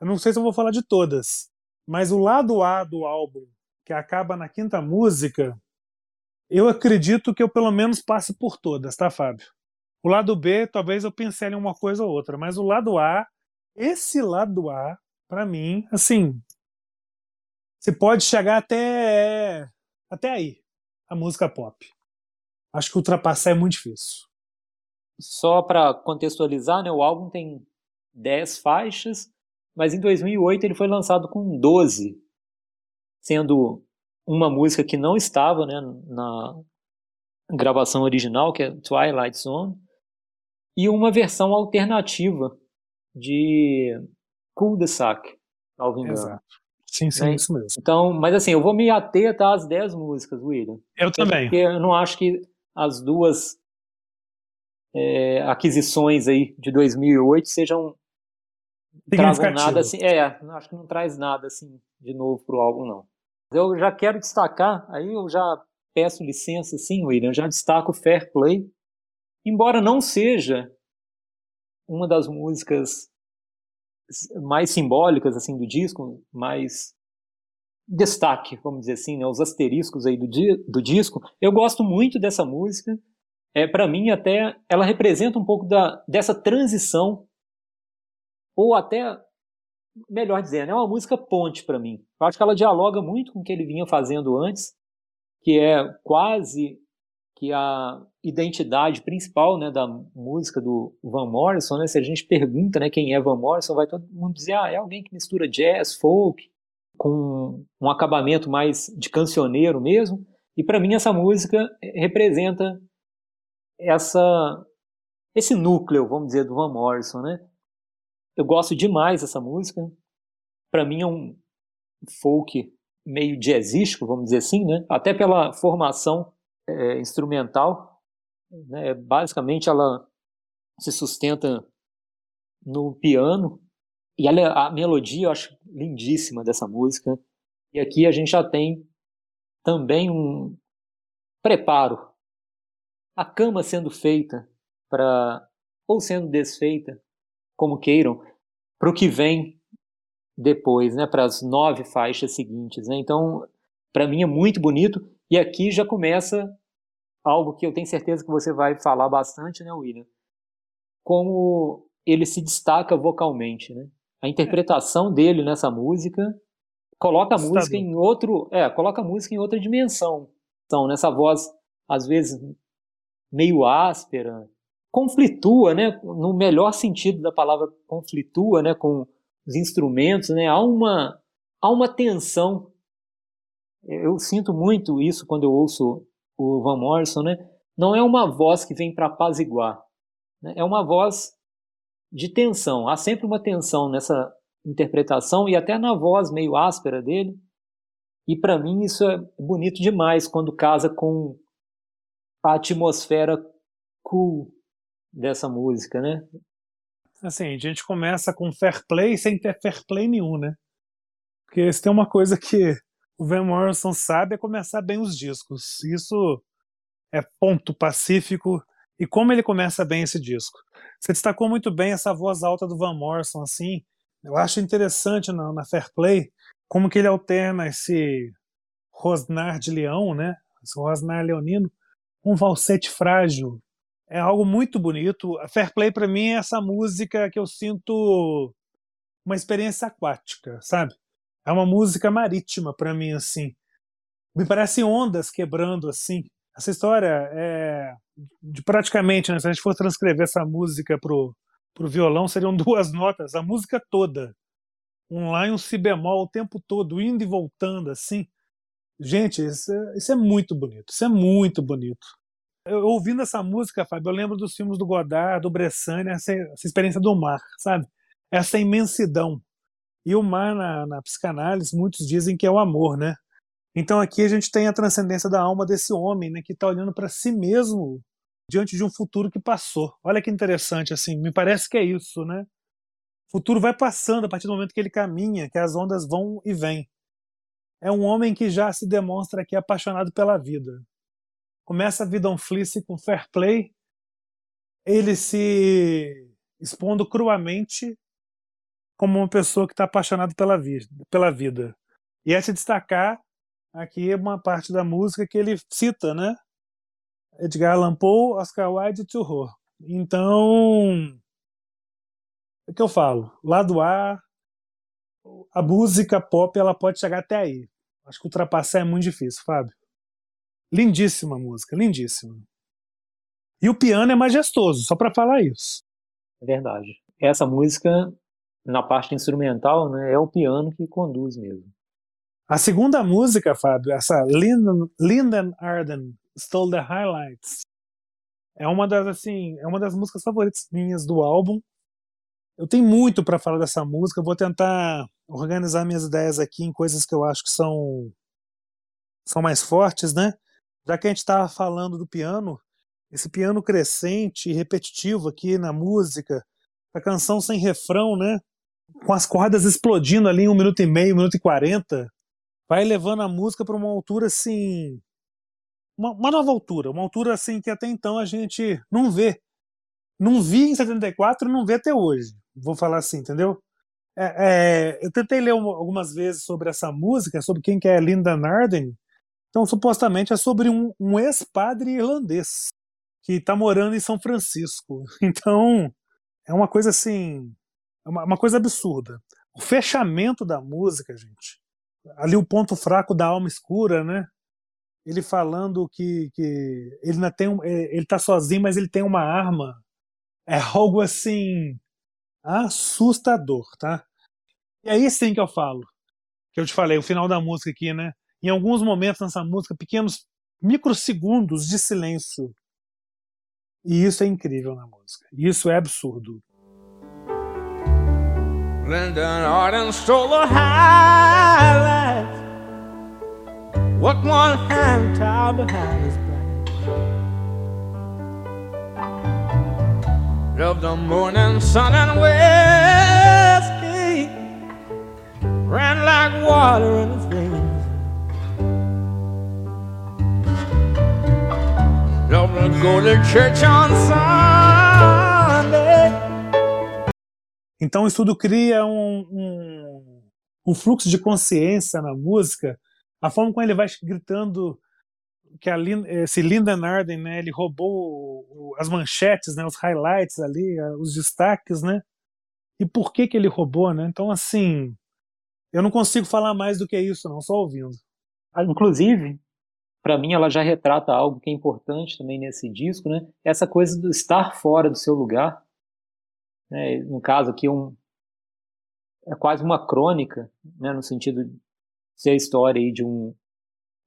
[SPEAKER 2] Eu não sei se eu vou falar de todas, mas o lado A do álbum, que acaba na quinta música, eu acredito que eu pelo menos passe por todas, tá, Fábio? O lado B, talvez eu em uma coisa ou outra, mas o lado A, esse lado A, para mim, assim, você pode chegar até até aí, a música pop. Acho que ultrapassar é muito difícil.
[SPEAKER 1] Só para contextualizar, né, o álbum tem 10 faixas, mas em 2008 ele foi lançado com 12, sendo uma música que não estava né, na gravação original, que é Twilight Zone, e uma versão alternativa de Cul-de-sac, salvo engano. Exato.
[SPEAKER 2] Sim, sim, né? isso mesmo.
[SPEAKER 1] Então, mas assim, eu vou me ater tá, às 10 músicas, William.
[SPEAKER 2] Eu também.
[SPEAKER 1] Porque eu não acho que as duas é, aquisições aí de 2008 sejam tragam nada assim. É, acho que não traz nada assim de novo pro álbum, não. Eu já quero destacar, aí eu já peço licença, sim, William, já destaco Fair Play, embora não seja uma das músicas mais simbólicas assim do disco, mais destaque, vamos dizer assim, né, os asteriscos aí do, di do disco. Eu gosto muito dessa música. É para mim até ela representa um pouco da, dessa transição ou até melhor dizendo, é uma música ponte para mim. Eu acho que ela dialoga muito com o que ele vinha fazendo antes, que é quase que a identidade principal né, da música do Van Morrison, né, se a gente pergunta né, quem é Van Morrison, vai todo mundo dizer ah, é alguém que mistura jazz, folk, com um acabamento mais de cancioneiro mesmo. E para mim essa música representa essa esse núcleo, vamos dizer, do Van Morrison, né? Eu gosto demais dessa música. Para mim é um folk meio jazzístico, vamos dizer assim, né? Até pela formação é, instrumental, né? Basicamente ela se sustenta no piano e ela, a melodia eu acho lindíssima dessa música. E aqui a gente já tem também um preparo. A cama sendo feita para ou sendo desfeita, como queiram, para o que vem depois, né, para as nove faixas seguintes. Né? Então, para mim é muito bonito. E aqui já começa algo que eu tenho certeza que você vai falar bastante, né, William? Como ele se destaca vocalmente, né? A interpretação dele nessa música coloca a música em outro, é, coloca a música em outra dimensão. Então, nessa voz às vezes meio áspera, conflitua, né, no melhor sentido da palavra conflitua, né, com os instrumentos, né, há uma há uma tensão. Eu sinto muito isso quando eu ouço o Van Morrison, né? Não é uma voz que vem para apaziguar, né? é uma voz de tensão. Há sempre uma tensão nessa interpretação e até na voz meio áspera dele. E para mim isso é bonito demais quando casa com a atmosfera cool dessa música, né?
[SPEAKER 2] Assim, a gente começa com fair play sem ter fair play nenhum, né? Porque se tem uma coisa que o Van Morrison sabe é começar bem os discos. Isso é ponto pacífico. E como ele começa bem esse disco? Você destacou muito bem essa voz alta do Van Morrison, assim. Eu acho interessante na, na Fair Play como que ele alterna esse rosnar de leão, né? Esse rosnar leonino, um valsete frágil. É algo muito bonito. A Fair Play para mim é essa música que eu sinto uma experiência aquática, sabe? É uma música marítima para mim assim. Me parece ondas quebrando assim. Essa história é de praticamente, né, se a gente for transcrever essa música pro pro violão seriam [laughs] duas notas, a música toda. Um lá e um si bemol o tempo todo, indo e voltando assim. Gente, isso é, isso é muito bonito. Isso é muito bonito. Eu, ouvindo essa música, Fábio, eu lembro dos filmes do Godard, do Bressani, essa, essa experiência do mar, sabe? Essa imensidão. E o mar, na, na psicanálise, muitos dizem que é o amor, né? Então aqui a gente tem a transcendência da alma desse homem, né, que está olhando para si mesmo diante de um futuro que passou. Olha que interessante, assim, me parece que é isso, né? O futuro vai passando a partir do momento que ele caminha, que as ondas vão e vêm. É um homem que já se demonstra aqui apaixonado pela vida. Começa a vida on fleece com fair play, ele se expondo cruamente como uma pessoa que está apaixonada pela, vi pela vida. E é se destacar aqui uma parte da música que ele cita, né? Edgar Allan Poe, Oscar Wilde e Thoreau. Então, o que eu falo? Lado A, a música pop ela pode chegar até aí. Acho que ultrapassar é muito difícil, Fábio. Lindíssima música, lindíssima. E o piano é majestoso, só para falar isso.
[SPEAKER 1] É verdade. Essa música, na parte instrumental, né, é o piano que conduz mesmo.
[SPEAKER 2] A segunda música, Fábio, essa Linden, Linden Arden, Stole the Highlights. É uma das assim, é uma das músicas favoritas minhas do álbum. Eu tenho muito para falar dessa música, vou tentar organizar minhas ideias aqui em coisas que eu acho que são são mais fortes, né? Já que a gente estava falando do piano, esse piano crescente e repetitivo aqui na música, a canção sem refrão, né? Com as cordas explodindo ali em um minuto e meio, um minuto e quarenta, vai levando a música para uma altura assim uma, uma, nova altura, uma altura assim que até então a gente não vê. Não vi em 74 não vê até hoje. Vou falar assim, entendeu? É, é, eu tentei ler algumas vezes sobre essa música, sobre quem que é Linda Narden. Então, supostamente é sobre um, um ex-padre irlandês que está morando em São Francisco. [laughs] Então, é uma coisa assim, é uma, uma coisa absurda. o fechamento da música, gente. Ali o ponto fraco da alma escura, né? Ele falando que, que ele não tem um, é, ele tá sozinho, mas ele tem uma arma. É algo assim assustador, tá? E aí sim que eu falo, que eu te falei, o final da música aqui, né? Em alguns momentos nessa música, pequenos microsegundos de silêncio. E isso é incrível na música. Isso é absurdo. Lyndon Arden stole the highlights. What one hand tied behind his back. Of the morning sun and whiskey ran like water in his veins. Love to go to church on Sunday. Então isso tudo cria um, um, um fluxo de consciência na música, a forma como ele vai gritando que a, esse Lyndon Arden, né, ele roubou as manchetes, né, os highlights ali, os destaques, né? E por que que ele roubou, né? Então assim, eu não consigo falar mais do que isso, não, só ouvindo.
[SPEAKER 1] Ah, inclusive, para mim ela já retrata algo que é importante também nesse disco, né? Essa coisa do estar fora do seu lugar, né? No caso aqui um é quase uma crônica, né, no sentido de ser a história aí de um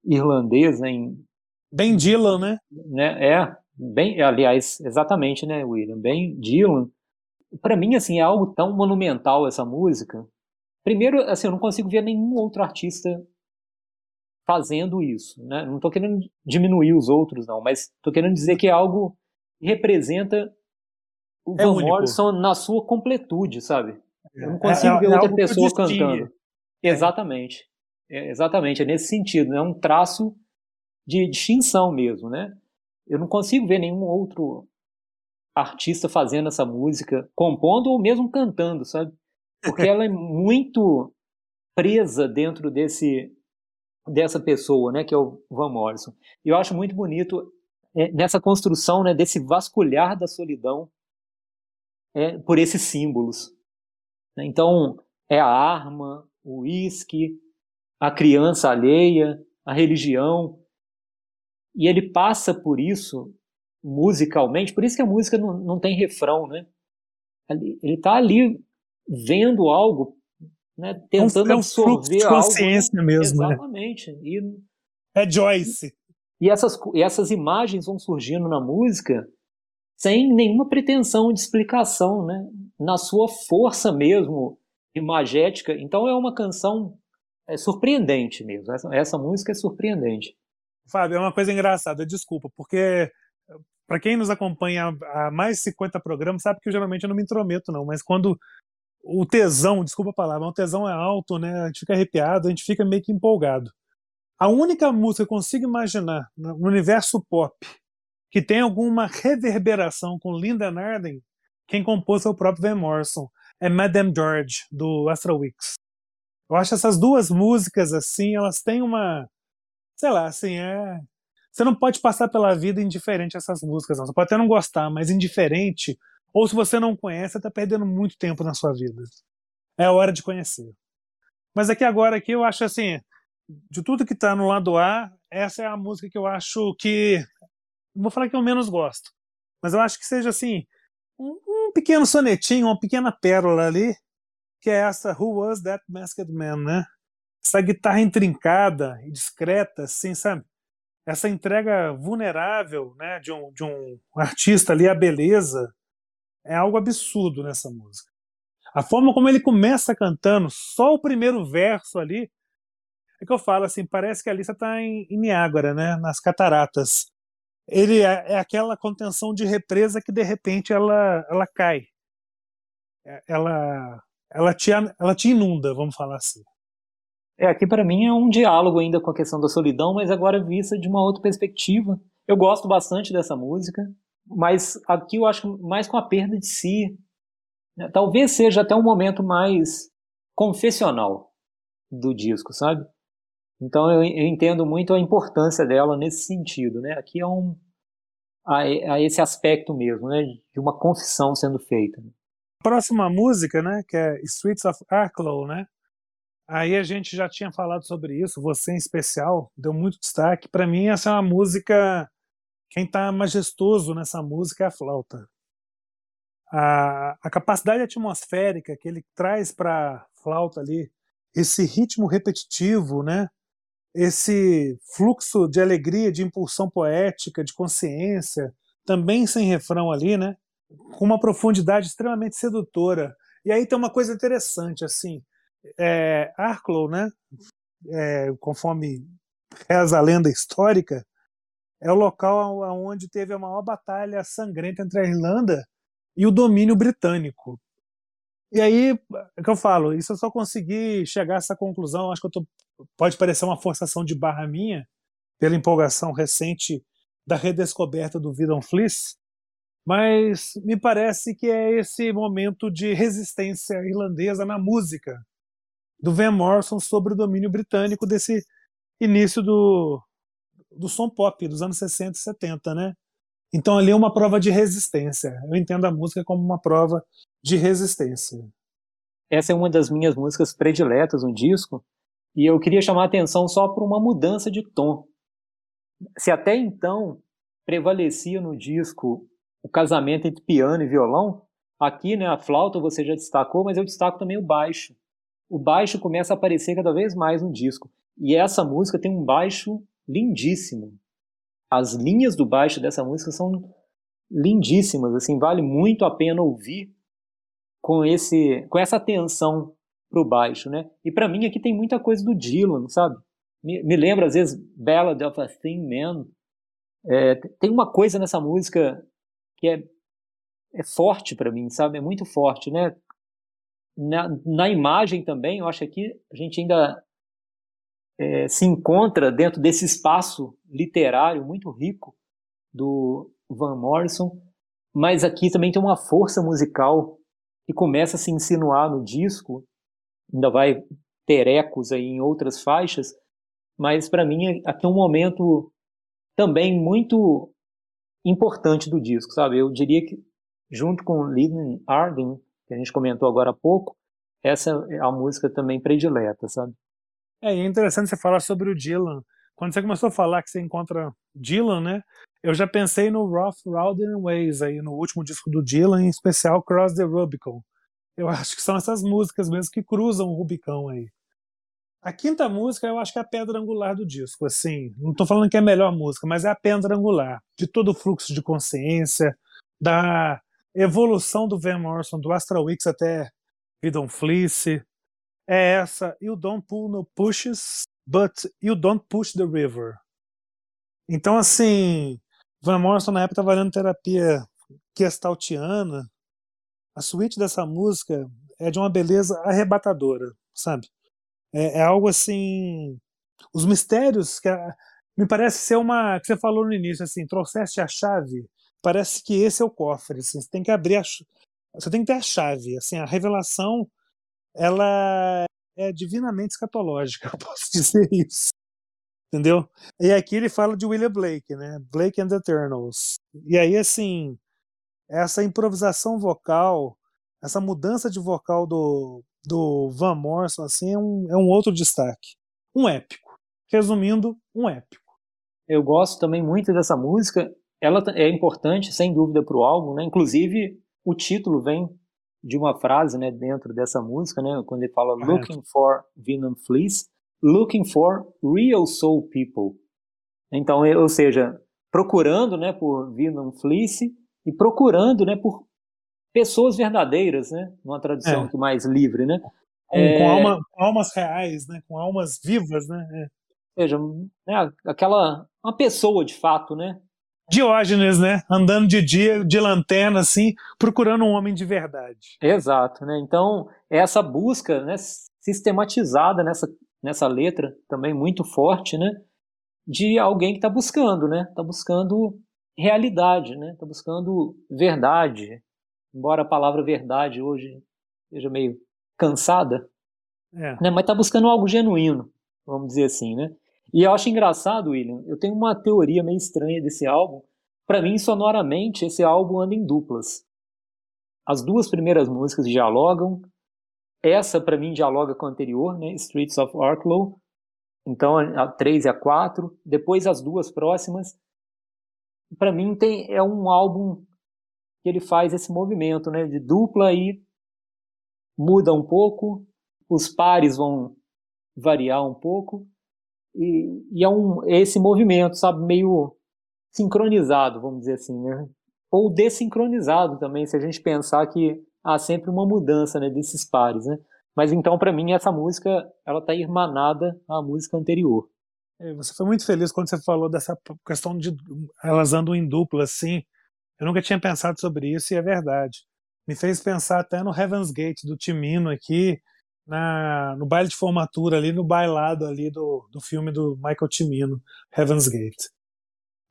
[SPEAKER 1] irlandês, né, em,
[SPEAKER 2] bem Dylan, né?
[SPEAKER 1] né? É, bem, aliás, exatamente, né, William, bem Dylan. Para mim assim é algo tão monumental essa música. Primeiro, assim, eu não consigo ver nenhum outro artista fazendo isso, né? Não estou querendo diminuir os outros, não, mas estou querendo dizer que é algo que representa o é Van único. Morrison na sua completude, sabe? Eu não é, consigo é, ver é outra pessoa cantando. É. Exatamente. É, exatamente, é nesse sentido, é um traço de distinção mesmo, né? Eu não consigo ver nenhum outro artista fazendo essa música, compondo ou mesmo cantando, sabe? Porque ela é muito presa dentro desse dessa pessoa, né, que é o Van Morrison. E eu acho muito bonito é, nessa construção, né, desse vasculhar da solidão é, por esses símbolos. Então, é a arma, o uísque, a criança alheia, a religião. E ele passa por isso musicalmente, por isso que a música não, não tem refrão, né? Ele está ali vendo algo né, tentando é um absorver de
[SPEAKER 2] consciência
[SPEAKER 1] algo,
[SPEAKER 2] mesmo.
[SPEAKER 1] Né? Exatamente. Né? E,
[SPEAKER 2] é Joyce.
[SPEAKER 1] E essas, e essas imagens vão surgindo na música sem nenhuma pretensão de explicação, né? na sua força mesmo imagética. Então é uma canção é surpreendente mesmo. Essa, essa música é surpreendente.
[SPEAKER 2] Fábio, é uma coisa engraçada, desculpa, porque para quem nos acompanha há mais de 50 programas, sabe que eu geralmente eu não me intrometo, não, mas quando o tesão, desculpa a palavra, o tesão é alto, né? A gente fica arrepiado, a gente fica meio que empolgado. A única música que eu consigo imaginar no universo pop que tem alguma reverberação com Linda Narden, quem compôs é o próprio Van Morrison, é Madame George, do Astro Weeks. Eu acho essas duas músicas, assim, elas têm uma. Sei lá, assim, é. Você não pode passar pela vida indiferente a essas músicas, não. Você pode até não gostar, mas indiferente ou se você não conhece, está perdendo muito tempo na sua vida. É hora de conhecer. Mas aqui agora aqui eu acho assim, de tudo que está no lado A, essa é a música que eu acho que vou falar que eu menos gosto, mas eu acho que seja assim um, um pequeno sonetinho, uma pequena pérola ali, que é essa Who Was That Masked Man, né? Essa guitarra intrincada e discreta, assim, sabe? Essa entrega vulnerável, né, de um, de um artista ali, a beleza, é algo absurdo nessa música. A forma como ele começa cantando, só o primeiro verso ali, é que eu falo assim, parece que a Alissa está em, em Niágara, né, nas cataratas. Ele é, é, aquela contenção de represa que de repente ela, ela cai. É, ela, ela, te, ela te inunda, vamos falar assim.
[SPEAKER 1] É, aqui para mim é um diálogo ainda com a questão da solidão, mas agora vista de uma outra perspectiva. Eu gosto bastante dessa música mas aqui eu acho mais com a perda de si. Né? Talvez seja até um momento mais confessional do disco, sabe? Então eu, eu, entendo muito a importância dela nesse sentido, né? Aqui é um a, a esse aspecto mesmo, né? De uma confissão sendo feita.
[SPEAKER 2] próxima música, né, que é Streets of Arklow, né? Aí a gente já tinha falado sobre isso, você em especial deu muito destaque. Para mim essa é uma música quem está majestoso nessa música é a flauta. A, a capacidade atmosférica que ele traz para a flauta ali, esse ritmo repetitivo, né? Esse fluxo de alegria, de impulsão poética, de consciência, também sem refrão ali, né? com uma profundidade extremamente sedutora. E aí tem uma coisa interessante, assim, é, Arklow, né, é, conforme reza a lenda histórica, é o local onde teve a maior batalha sangrenta entre a Irlanda e o domínio britânico. E aí, é que eu falo, isso eu só consegui chegar a essa conclusão, acho que eu tô, pode parecer uma forçação de barra minha, pela empolgação recente da redescoberta do Vidon Fleece, mas me parece que é esse momento de resistência irlandesa na música do Van Morrison sobre o domínio britânico desse início do, do som pop dos anos 60 e 70, né? Então ali é uma prova de resistência. Eu entendo a música como uma prova de resistência.
[SPEAKER 1] Essa é uma das minhas músicas prediletas no disco, e eu queria chamar a atenção só para uma mudança de tom. Se até então prevalecia no disco o casamento entre piano e violão, aqui né, a flauta você já destacou, mas eu destaco também o baixo. O baixo começa a aparecer cada vez mais no disco. E essa música tem um baixo lindíssimo. As linhas do baixo dessa música são lindíssimas, assim, vale muito a pena ouvir com esse com essa atenção pro baixo, né? E para mim aqui tem muita coisa do Dylan, sabe? Me, me lembra às vezes Ballad of a Thin Man. É, tem uma coisa nessa música que é, é forte para mim, sabe? É muito forte, né? Na, na imagem também, eu acho que a gente ainda é, se encontra dentro desse espaço literário muito rico do Van Morrison, mas aqui também tem uma força musical que começa a se insinuar no disco, ainda vai ter ecos aí em outras faixas, mas para mim aqui é um momento também muito importante do disco, sabe? Eu diria que junto com Living Arden, que a gente comentou agora há pouco, essa é a música também predileta, sabe?
[SPEAKER 2] É, é interessante você falar sobre o Dylan. Quando você começou a falar que você encontra Dylan, né? Eu já pensei no Rough Rounder Ways aí no último disco do Dylan, em especial Cross the Rubicon. Eu acho que são essas músicas mesmo que cruzam o Rubicão aí. A quinta música eu acho que é a pedra angular do disco, assim, não estou falando que é a melhor música, mas é a pedra angular de todo o fluxo de consciência, da evolução do Van Morrison, do Astral Weeks até Vidon Fleece, é essa You Don't Pull No Pushes, but You Don't Push the River. Então, assim, Van Morrison na época estava fazendo terapia gestaltiana, a suíte dessa música é de uma beleza arrebatadora, sabe? É, é algo assim. Os mistérios que a, me parece ser uma que você falou no início assim, trouxeste a chave. Parece que esse é o cofre. Assim, você tem que abrir a, você tem que ter a chave. Assim, a revelação ela é divinamente escatológica, [laughs] eu posso dizer isso. Entendeu? E aqui ele fala de William Blake, né? Blake and the Eternals. E aí, assim, essa improvisação vocal, essa mudança de vocal do, do Van Morrison assim, é, um, é um outro destaque. Um épico. Resumindo, um épico.
[SPEAKER 1] Eu gosto também muito dessa música. Ela é importante, sem dúvida, para o álbum. Né? Inclusive, o título vem de uma frase né, dentro dessa música, né, quando ele fala Looking for Venom Fleece, Looking for Real Soul People. Então, ou seja, procurando né, por Venom Fleece e procurando né, por pessoas verdadeiras, né? Numa tradução é. mais livre, né?
[SPEAKER 2] Com, é... com, alma, com, almas reais, né? Com almas vivas, né? É.
[SPEAKER 1] Ou seja, né, aquela uma pessoa de fato, né?
[SPEAKER 2] Diógenes, né? Andando de dia, de lanterna, assim, procurando um homem de verdade.
[SPEAKER 1] Exato, né? Então, essa busca né, sistematizada nessa, nessa letra, também muito forte, né? De alguém que está buscando, né? Está buscando realidade, né? Está buscando verdade, embora a palavra verdade hoje seja meio cansada, é. né? mas está buscando algo genuíno, vamos dizer assim, né? E eu acho engraçado, William, eu tenho uma teoria meio estranha desse álbum. Para mim, sonoramente, esse álbum anda em duplas. as duas primeiras músicas dialogam. Essa, para mim, dialoga com a anterior, né? Streets of Arklow. Então, a 3 e a 4. Depois, as duas próximas. Para mim, tem, é um álbum que ele faz esse movimento né? de dupla e muda um pouco. Os pares vão variar um pouco. E, e é, um, é esse movimento, sabe? Meio sincronizado, vamos dizer assim, né? ou desincronizado também, se a gente pensar que há sempre uma mudança né, desses pares. Né? Mas então, para mim, essa música ela está irmanada à música anterior.
[SPEAKER 2] É, você foi muito feliz quando você falou dessa questão de elas andam em dupla assim. Eu nunca tinha pensado sobre isso e é verdade. Me fez pensar até no Heaven's Gate do Timino aqui, na, no baile de formatura ali, no bailado ali do, do filme do Michael Timino, Heaven's Gate.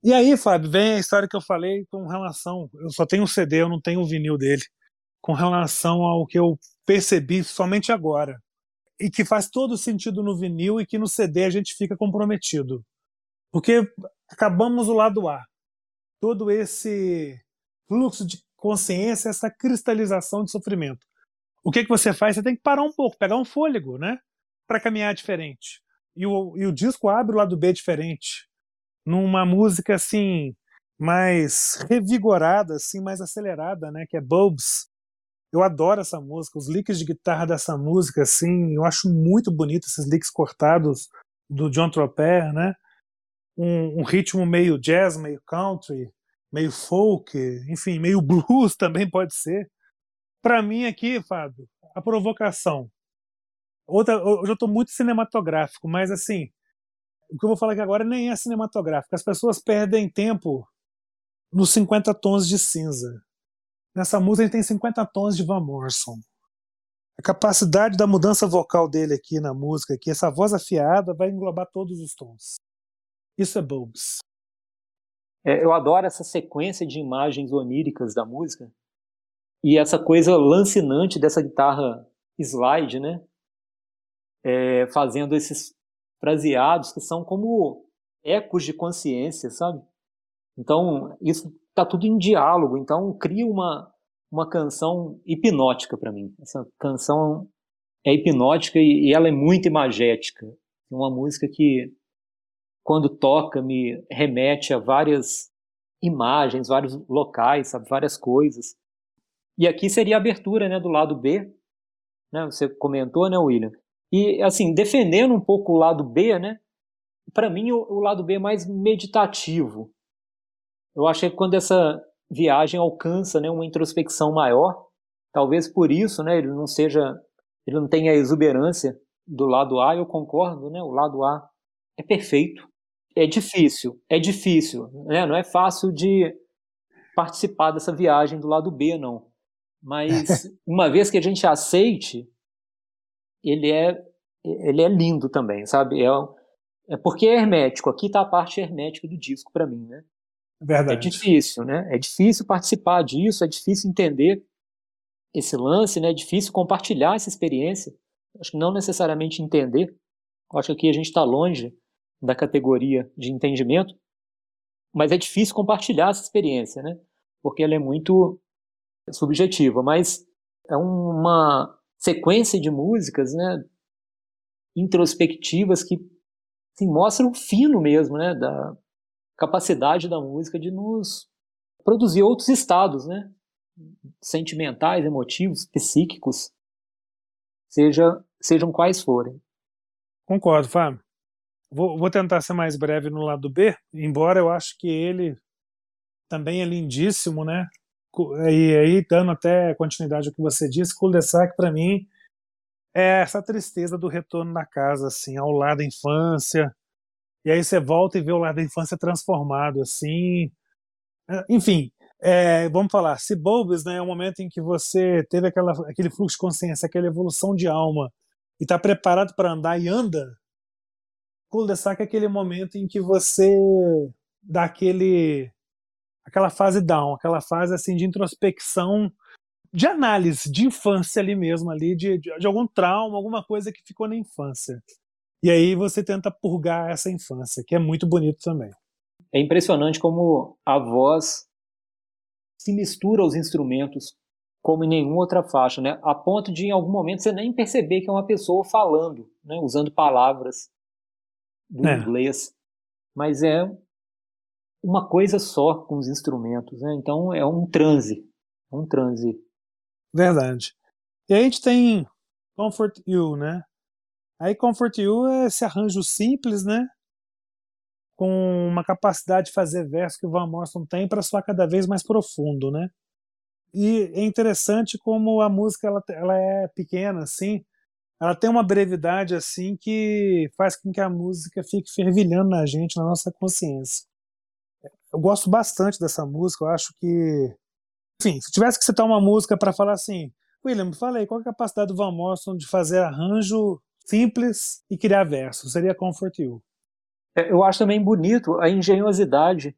[SPEAKER 2] E aí, Fábio, vem a história que eu falei com relação. Eu só tenho o CD, eu não tenho o vinil dele. Com relação ao que eu percebi somente agora. E que faz todo sentido no vinil e que no CD a gente fica comprometido. Porque acabamos o lado A. Todo esse fluxo de consciência, essa cristalização de sofrimento. O que, que você faz? Você tem que parar um pouco, pegar um fôlego, né? Para caminhar diferente. E o, e o disco abre o lado B diferente numa música assim mais revigorada, assim, mais acelerada, né, que é Bulbs. Eu adoro essa música, os licks de guitarra dessa música, assim, eu acho muito bonito esses licks cortados do John Tropper, né? Um, um, ritmo meio jazz, meio country, meio folk, enfim, meio [laughs] blues também pode ser. Para mim aqui, Fábio, a provocação. Outra, eu já estou muito cinematográfico, mas assim, o que eu vou falar aqui agora nem é cinematográfico. As pessoas perdem tempo nos 50 tons de cinza. Nessa música ele tem 50 tons de Van Morrison. A capacidade da mudança vocal dele aqui na música, aqui, essa voz afiada, vai englobar todos os tons. Isso é Bulbs.
[SPEAKER 1] É, eu adoro essa sequência de imagens oníricas da música e essa coisa lancinante dessa guitarra slide, né? É, fazendo esses fraseados que são como ecos de consciência, sabe? Então, isso está tudo em diálogo, então cria uma, uma canção hipnótica para mim. Essa canção é hipnótica e, e ela é muito imagética. É uma música que, quando toca, me remete a várias imagens, vários locais, sabe, várias coisas. E aqui seria a abertura né, do lado B, né, você comentou, né, William? E, assim, defendendo um pouco o lado B, né? Para mim, o, o, lado B é mais meditativo. Eu acho que quando essa viagem alcança né, uma introspecção maior, talvez por isso né, ele não seja, ele não tenha a exuberância do lado A, eu concordo, né? O lado A é perfeito. É difícil, é difícil, né? Não é fácil de participar dessa viagem do lado B, não. Mas [laughs] uma vez que a gente aceite ele é, ele é lindo também, sabe? É, é porque é hermético. Aqui está a parte hermética do disco para mim, né?
[SPEAKER 2] Verdade.
[SPEAKER 1] É difícil, né? É difícil participar disso, é difícil entender esse lance, né? É difícil compartilhar essa experiência. Acho que não necessariamente entender. Acho que aqui a gente está longe da categoria de entendimento, mas é difícil compartilhar essa experiência, né? Porque ela é muito subjetiva, mas é uma sequência de músicas, né, introspectivas que assim, mostram o fino mesmo, né, da capacidade da música de nos produzir outros estados, né, sentimentais, emotivos, psíquicos, seja, sejam quais forem.
[SPEAKER 2] Concordo, Fábio. Vou, vou tentar ser mais breve no lado B, embora eu acho que ele também é lindíssimo, né? e aí dando até continuidade ao que você disse, cul-de-sac para mim é essa tristeza do retorno na casa, assim, ao lar da infância. E aí você volta e vê o lar da infância transformado, assim. É, enfim, é, vamos falar, se Bulbs né, é o momento em que você teve aquela, aquele fluxo de consciência, aquela evolução de alma, e está preparado para andar e anda, cul-de-sac é aquele momento em que você dá aquele aquela fase down, aquela fase assim de introspecção, de análise de infância ali mesmo, ali de, de, de algum trauma, alguma coisa que ficou na infância. E aí você tenta purgar essa infância, que é muito bonito também.
[SPEAKER 1] É impressionante como a voz se mistura aos instrumentos como em nenhuma outra faixa, né? A ponto de em algum momento você nem perceber que é uma pessoa falando, né? Usando palavras do é. inglês, mas é uma coisa só com os instrumentos, né? Então é um transe, é um transe.
[SPEAKER 2] Verdade. E aí a gente tem Comfort You, né? Aí Comfort You é esse arranjo simples, né? Com uma capacidade de fazer verso que o Van Morrison tem para soar cada vez mais profundo, né? E é interessante como a música ela, ela é pequena, assim, ela tem uma brevidade assim que faz com que a música fique fervilhando na gente, na nossa consciência. Eu gosto bastante dessa música, eu acho que. Enfim, se tivesse que citar uma música para falar assim, William, me falei, qual é a capacidade do Van Morrison de fazer arranjo simples e criar verso? Seria Comfort You.
[SPEAKER 1] É, eu acho também bonito a engenhosidade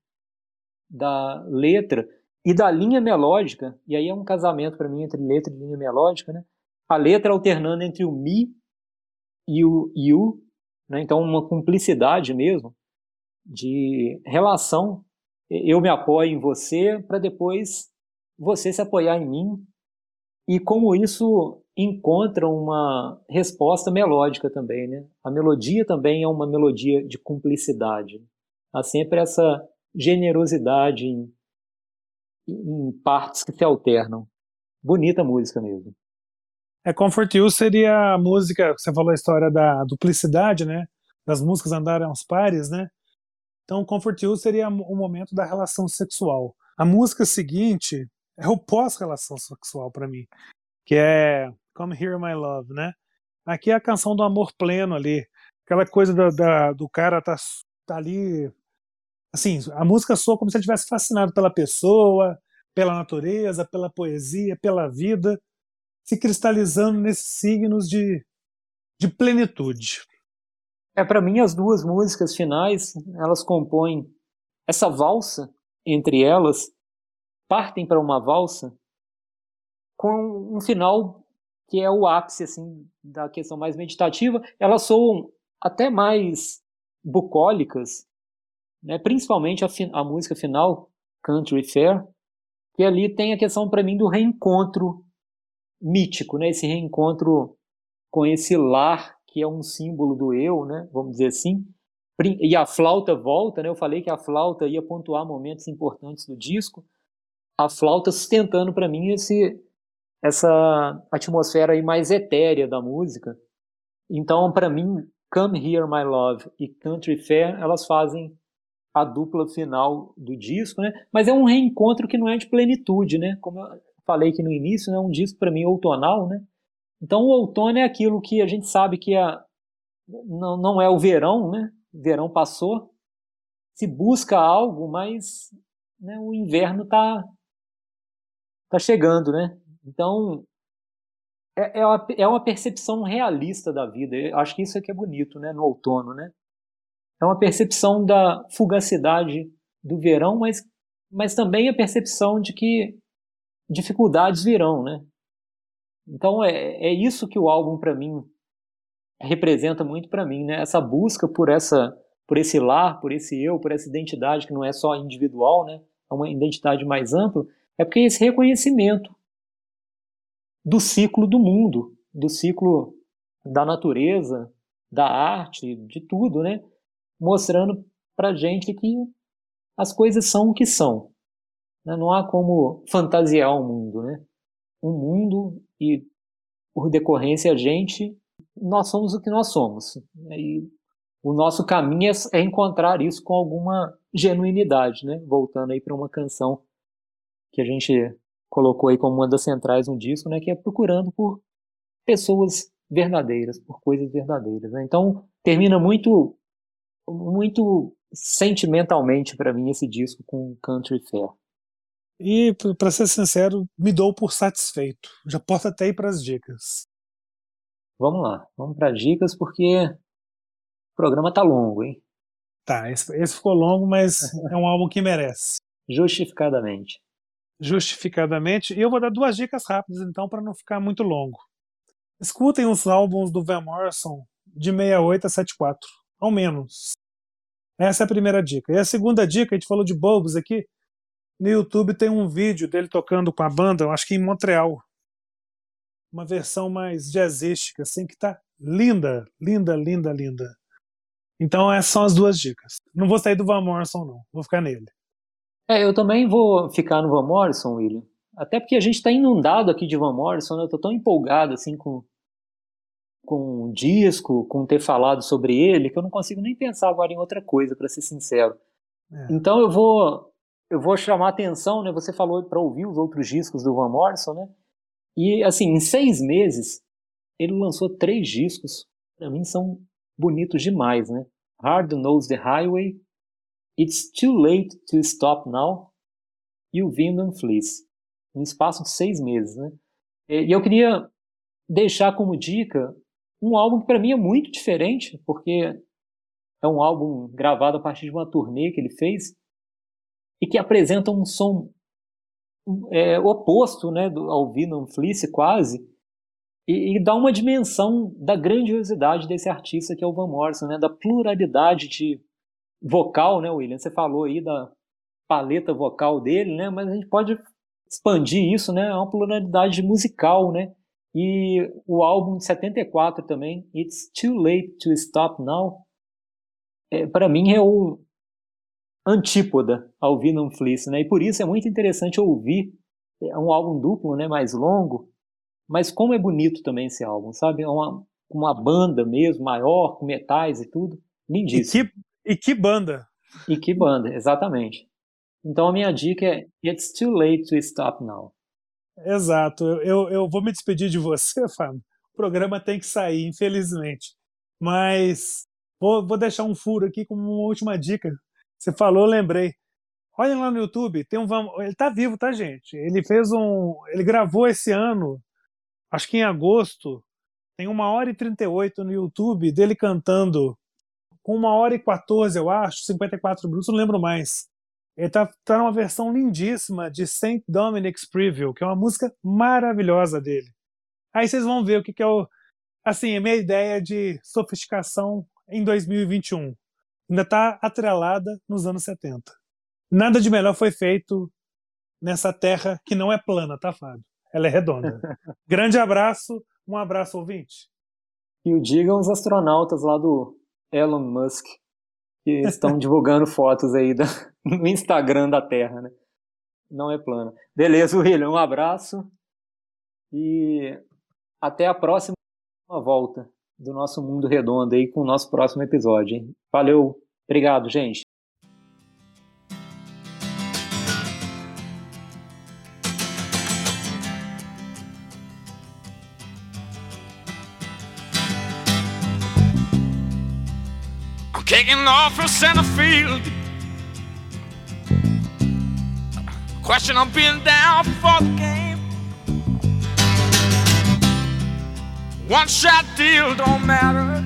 [SPEAKER 1] da letra e da linha melódica, e aí é um casamento para mim entre letra e linha melódica, né? A letra alternando entre o mi e o you, né? Então uma cumplicidade mesmo de relação. Eu me apoio em você para depois você se apoiar em mim. E como isso encontra uma resposta melódica também, né? A melodia também é uma melodia de cumplicidade. Há sempre essa generosidade em em partes que se alternam. Bonita música mesmo.
[SPEAKER 2] É, Comfort You seria a música, você falou a história da duplicidade, né? Das músicas andarem aos pares, né? Então, Comfort You seria o momento da relação sexual. A música seguinte é o pós-relação sexual para mim, que é Come Here My Love, né? Aqui é a canção do amor pleno ali, aquela coisa da, da, do cara tá, tá ali assim, a música soa como se ele estivesse fascinado pela pessoa, pela natureza, pela poesia, pela vida, se cristalizando nesses signos de, de plenitude.
[SPEAKER 1] É para mim as duas músicas finais, elas compõem essa valsa entre elas, partem para uma valsa com um final que é o ápice assim da questão mais meditativa. Elas soam até mais bucólicas né? principalmente a, a música final, Country Fair, que ali tem a questão para mim do reencontro mítico, né? esse reencontro com esse lar que é um símbolo do eu, né? vamos dizer assim. E a flauta volta, né? eu falei que a flauta ia pontuar momentos importantes do disco, a flauta sustentando para mim esse, essa atmosfera aí mais etérea da música. Então, para mim, Come Here My Love e Country Fair, elas fazem a dupla final do disco, né? Mas é um reencontro que não é de plenitude, né? Como eu falei aqui no início, né? Um disco para mim outonal, né? Então o outono é aquilo que a gente sabe que é, não, não é o verão, né? Verão passou, se busca algo, mas né, o inverno está tá chegando, né? Então é, é, uma, é uma percepção realista da vida. Eu acho que isso é que é bonito, né? No outono, né? É uma percepção da fugacidade do verão, mas, mas também a percepção de que dificuldades virão, né? Então é, é isso que o álbum para mim representa muito para mim, né? Essa busca por essa por esse lar, por esse eu, por essa identidade que não é só individual, né? É uma identidade mais ampla, é porque esse reconhecimento do ciclo do mundo, do ciclo da natureza, da arte, de tudo, né? mostrando para gente que as coisas são o que são. Né? Não há como fantasiar o um mundo, né? Um mundo e por decorrência a gente, nós somos o que nós somos. Né? E o nosso caminho é, é encontrar isso com alguma genuinidade, né? Voltando aí para uma canção que a gente colocou aí como uma das centrais no disco, né? Que é procurando por pessoas verdadeiras, por coisas verdadeiras. Né? Então termina muito muito sentimentalmente para mim esse disco com Country Fair.
[SPEAKER 2] E, para ser sincero, me dou por satisfeito. Já posso até ir para as dicas.
[SPEAKER 1] Vamos lá, vamos para dicas porque o programa tá longo, hein?
[SPEAKER 2] Tá, esse, esse ficou longo, mas [laughs] é um álbum que merece.
[SPEAKER 1] Justificadamente.
[SPEAKER 2] Justificadamente. E eu vou dar duas dicas rápidas, então, para não ficar muito longo. Escutem os álbuns do Van Morrison de 68 a 74 ao menos. Essa é a primeira dica. E a segunda dica, a gente falou de bulbs aqui. no YouTube tem um vídeo dele tocando com a banda, acho que em Montreal. Uma versão mais jazzística, assim, que tá linda, linda, linda, linda. Então essas são as duas dicas. Não vou sair do Van Morrison, não. Vou ficar nele.
[SPEAKER 1] É, eu também vou ficar no Van Morrison, William. Até porque a gente está inundado aqui de Van Morrison, né? Eu tô tão empolgado assim com, com o disco, com ter falado sobre ele, que eu não consigo nem pensar agora em outra coisa, para ser sincero. É. Então eu vou eu vou chamar a atenção, né? Você falou para ouvir os outros discos do Van Morrison, né? E assim, em seis meses ele lançou três discos. Para mim são bonitos demais, né? Hard Knows the Highway, It's Too Late to Stop Now e o Windham Fleece. No espaço de seis meses, né? E eu queria deixar como dica um álbum que para mim é muito diferente, porque é um álbum gravado a partir de uma turnê que ele fez e que apresenta um som é, oposto né, ao Venom Fleece quase, e, e, dá uma dimensão da grandiosidade desse artista que é o Van Morrison, né, da pluralidade de vocal, né, William? Você falou aí da paleta vocal dele, né, mas a gente pode expandir isso, né, é uma pluralidade musical, né, e o álbum de 74 também, It's Too Late to Stop Now, é, para mim é o antípoda ao Venom Fleece, né? E por isso é muito interessante ouvir. É um álbum duplo, né? Mais longo, mas como é bonito também esse álbum, sabe? É uma, uma banda mesmo, maior, com metais e tudo. Lindíssimo.
[SPEAKER 2] E que, e que banda!
[SPEAKER 1] E que banda, exatamente. Então a minha dica é It's too late to stop now.
[SPEAKER 2] Exato. Eu, eu vou me despedir de você, [laughs] Fábio. O programa tem que sair, infelizmente. Mas vou, vou deixar um furo aqui como uma última dica você falou, lembrei. Olhem lá no YouTube, tem um ele tá vivo, tá, gente? Ele fez um, ele gravou esse ano, acho que em agosto, tem uma hora e 38 no YouTube dele cantando com uma hora e 14, eu acho, 54 minutos, não lembro mais. Ele tá, tá numa versão lindíssima de Saint Dominic's Preview, que é uma música maravilhosa dele. Aí vocês vão ver o que, que é o. Assim, a minha ideia de sofisticação em 2021 ainda está atrelada nos anos 70. Nada de melhor foi feito nessa terra que não é plana, tá, Fábio? Ela é redonda. [laughs] Grande abraço, um abraço, ouvinte.
[SPEAKER 1] E o digam os astronautas lá do Elon Musk, que estão divulgando fotos aí da, no Instagram da Terra, né? Não é plana. Beleza, William, um abraço e até a próxima volta do nosso mundo redondo aí com o nosso próximo episódio. Hein? Valeu, Obrigado, gente. Off from center field. Question I'm being down for the game. One shot deal don't matter.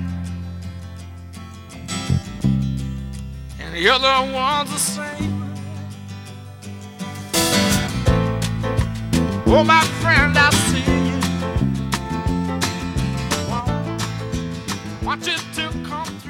[SPEAKER 1] And the other one's the same. Oh, my friend, I see you. Want you to come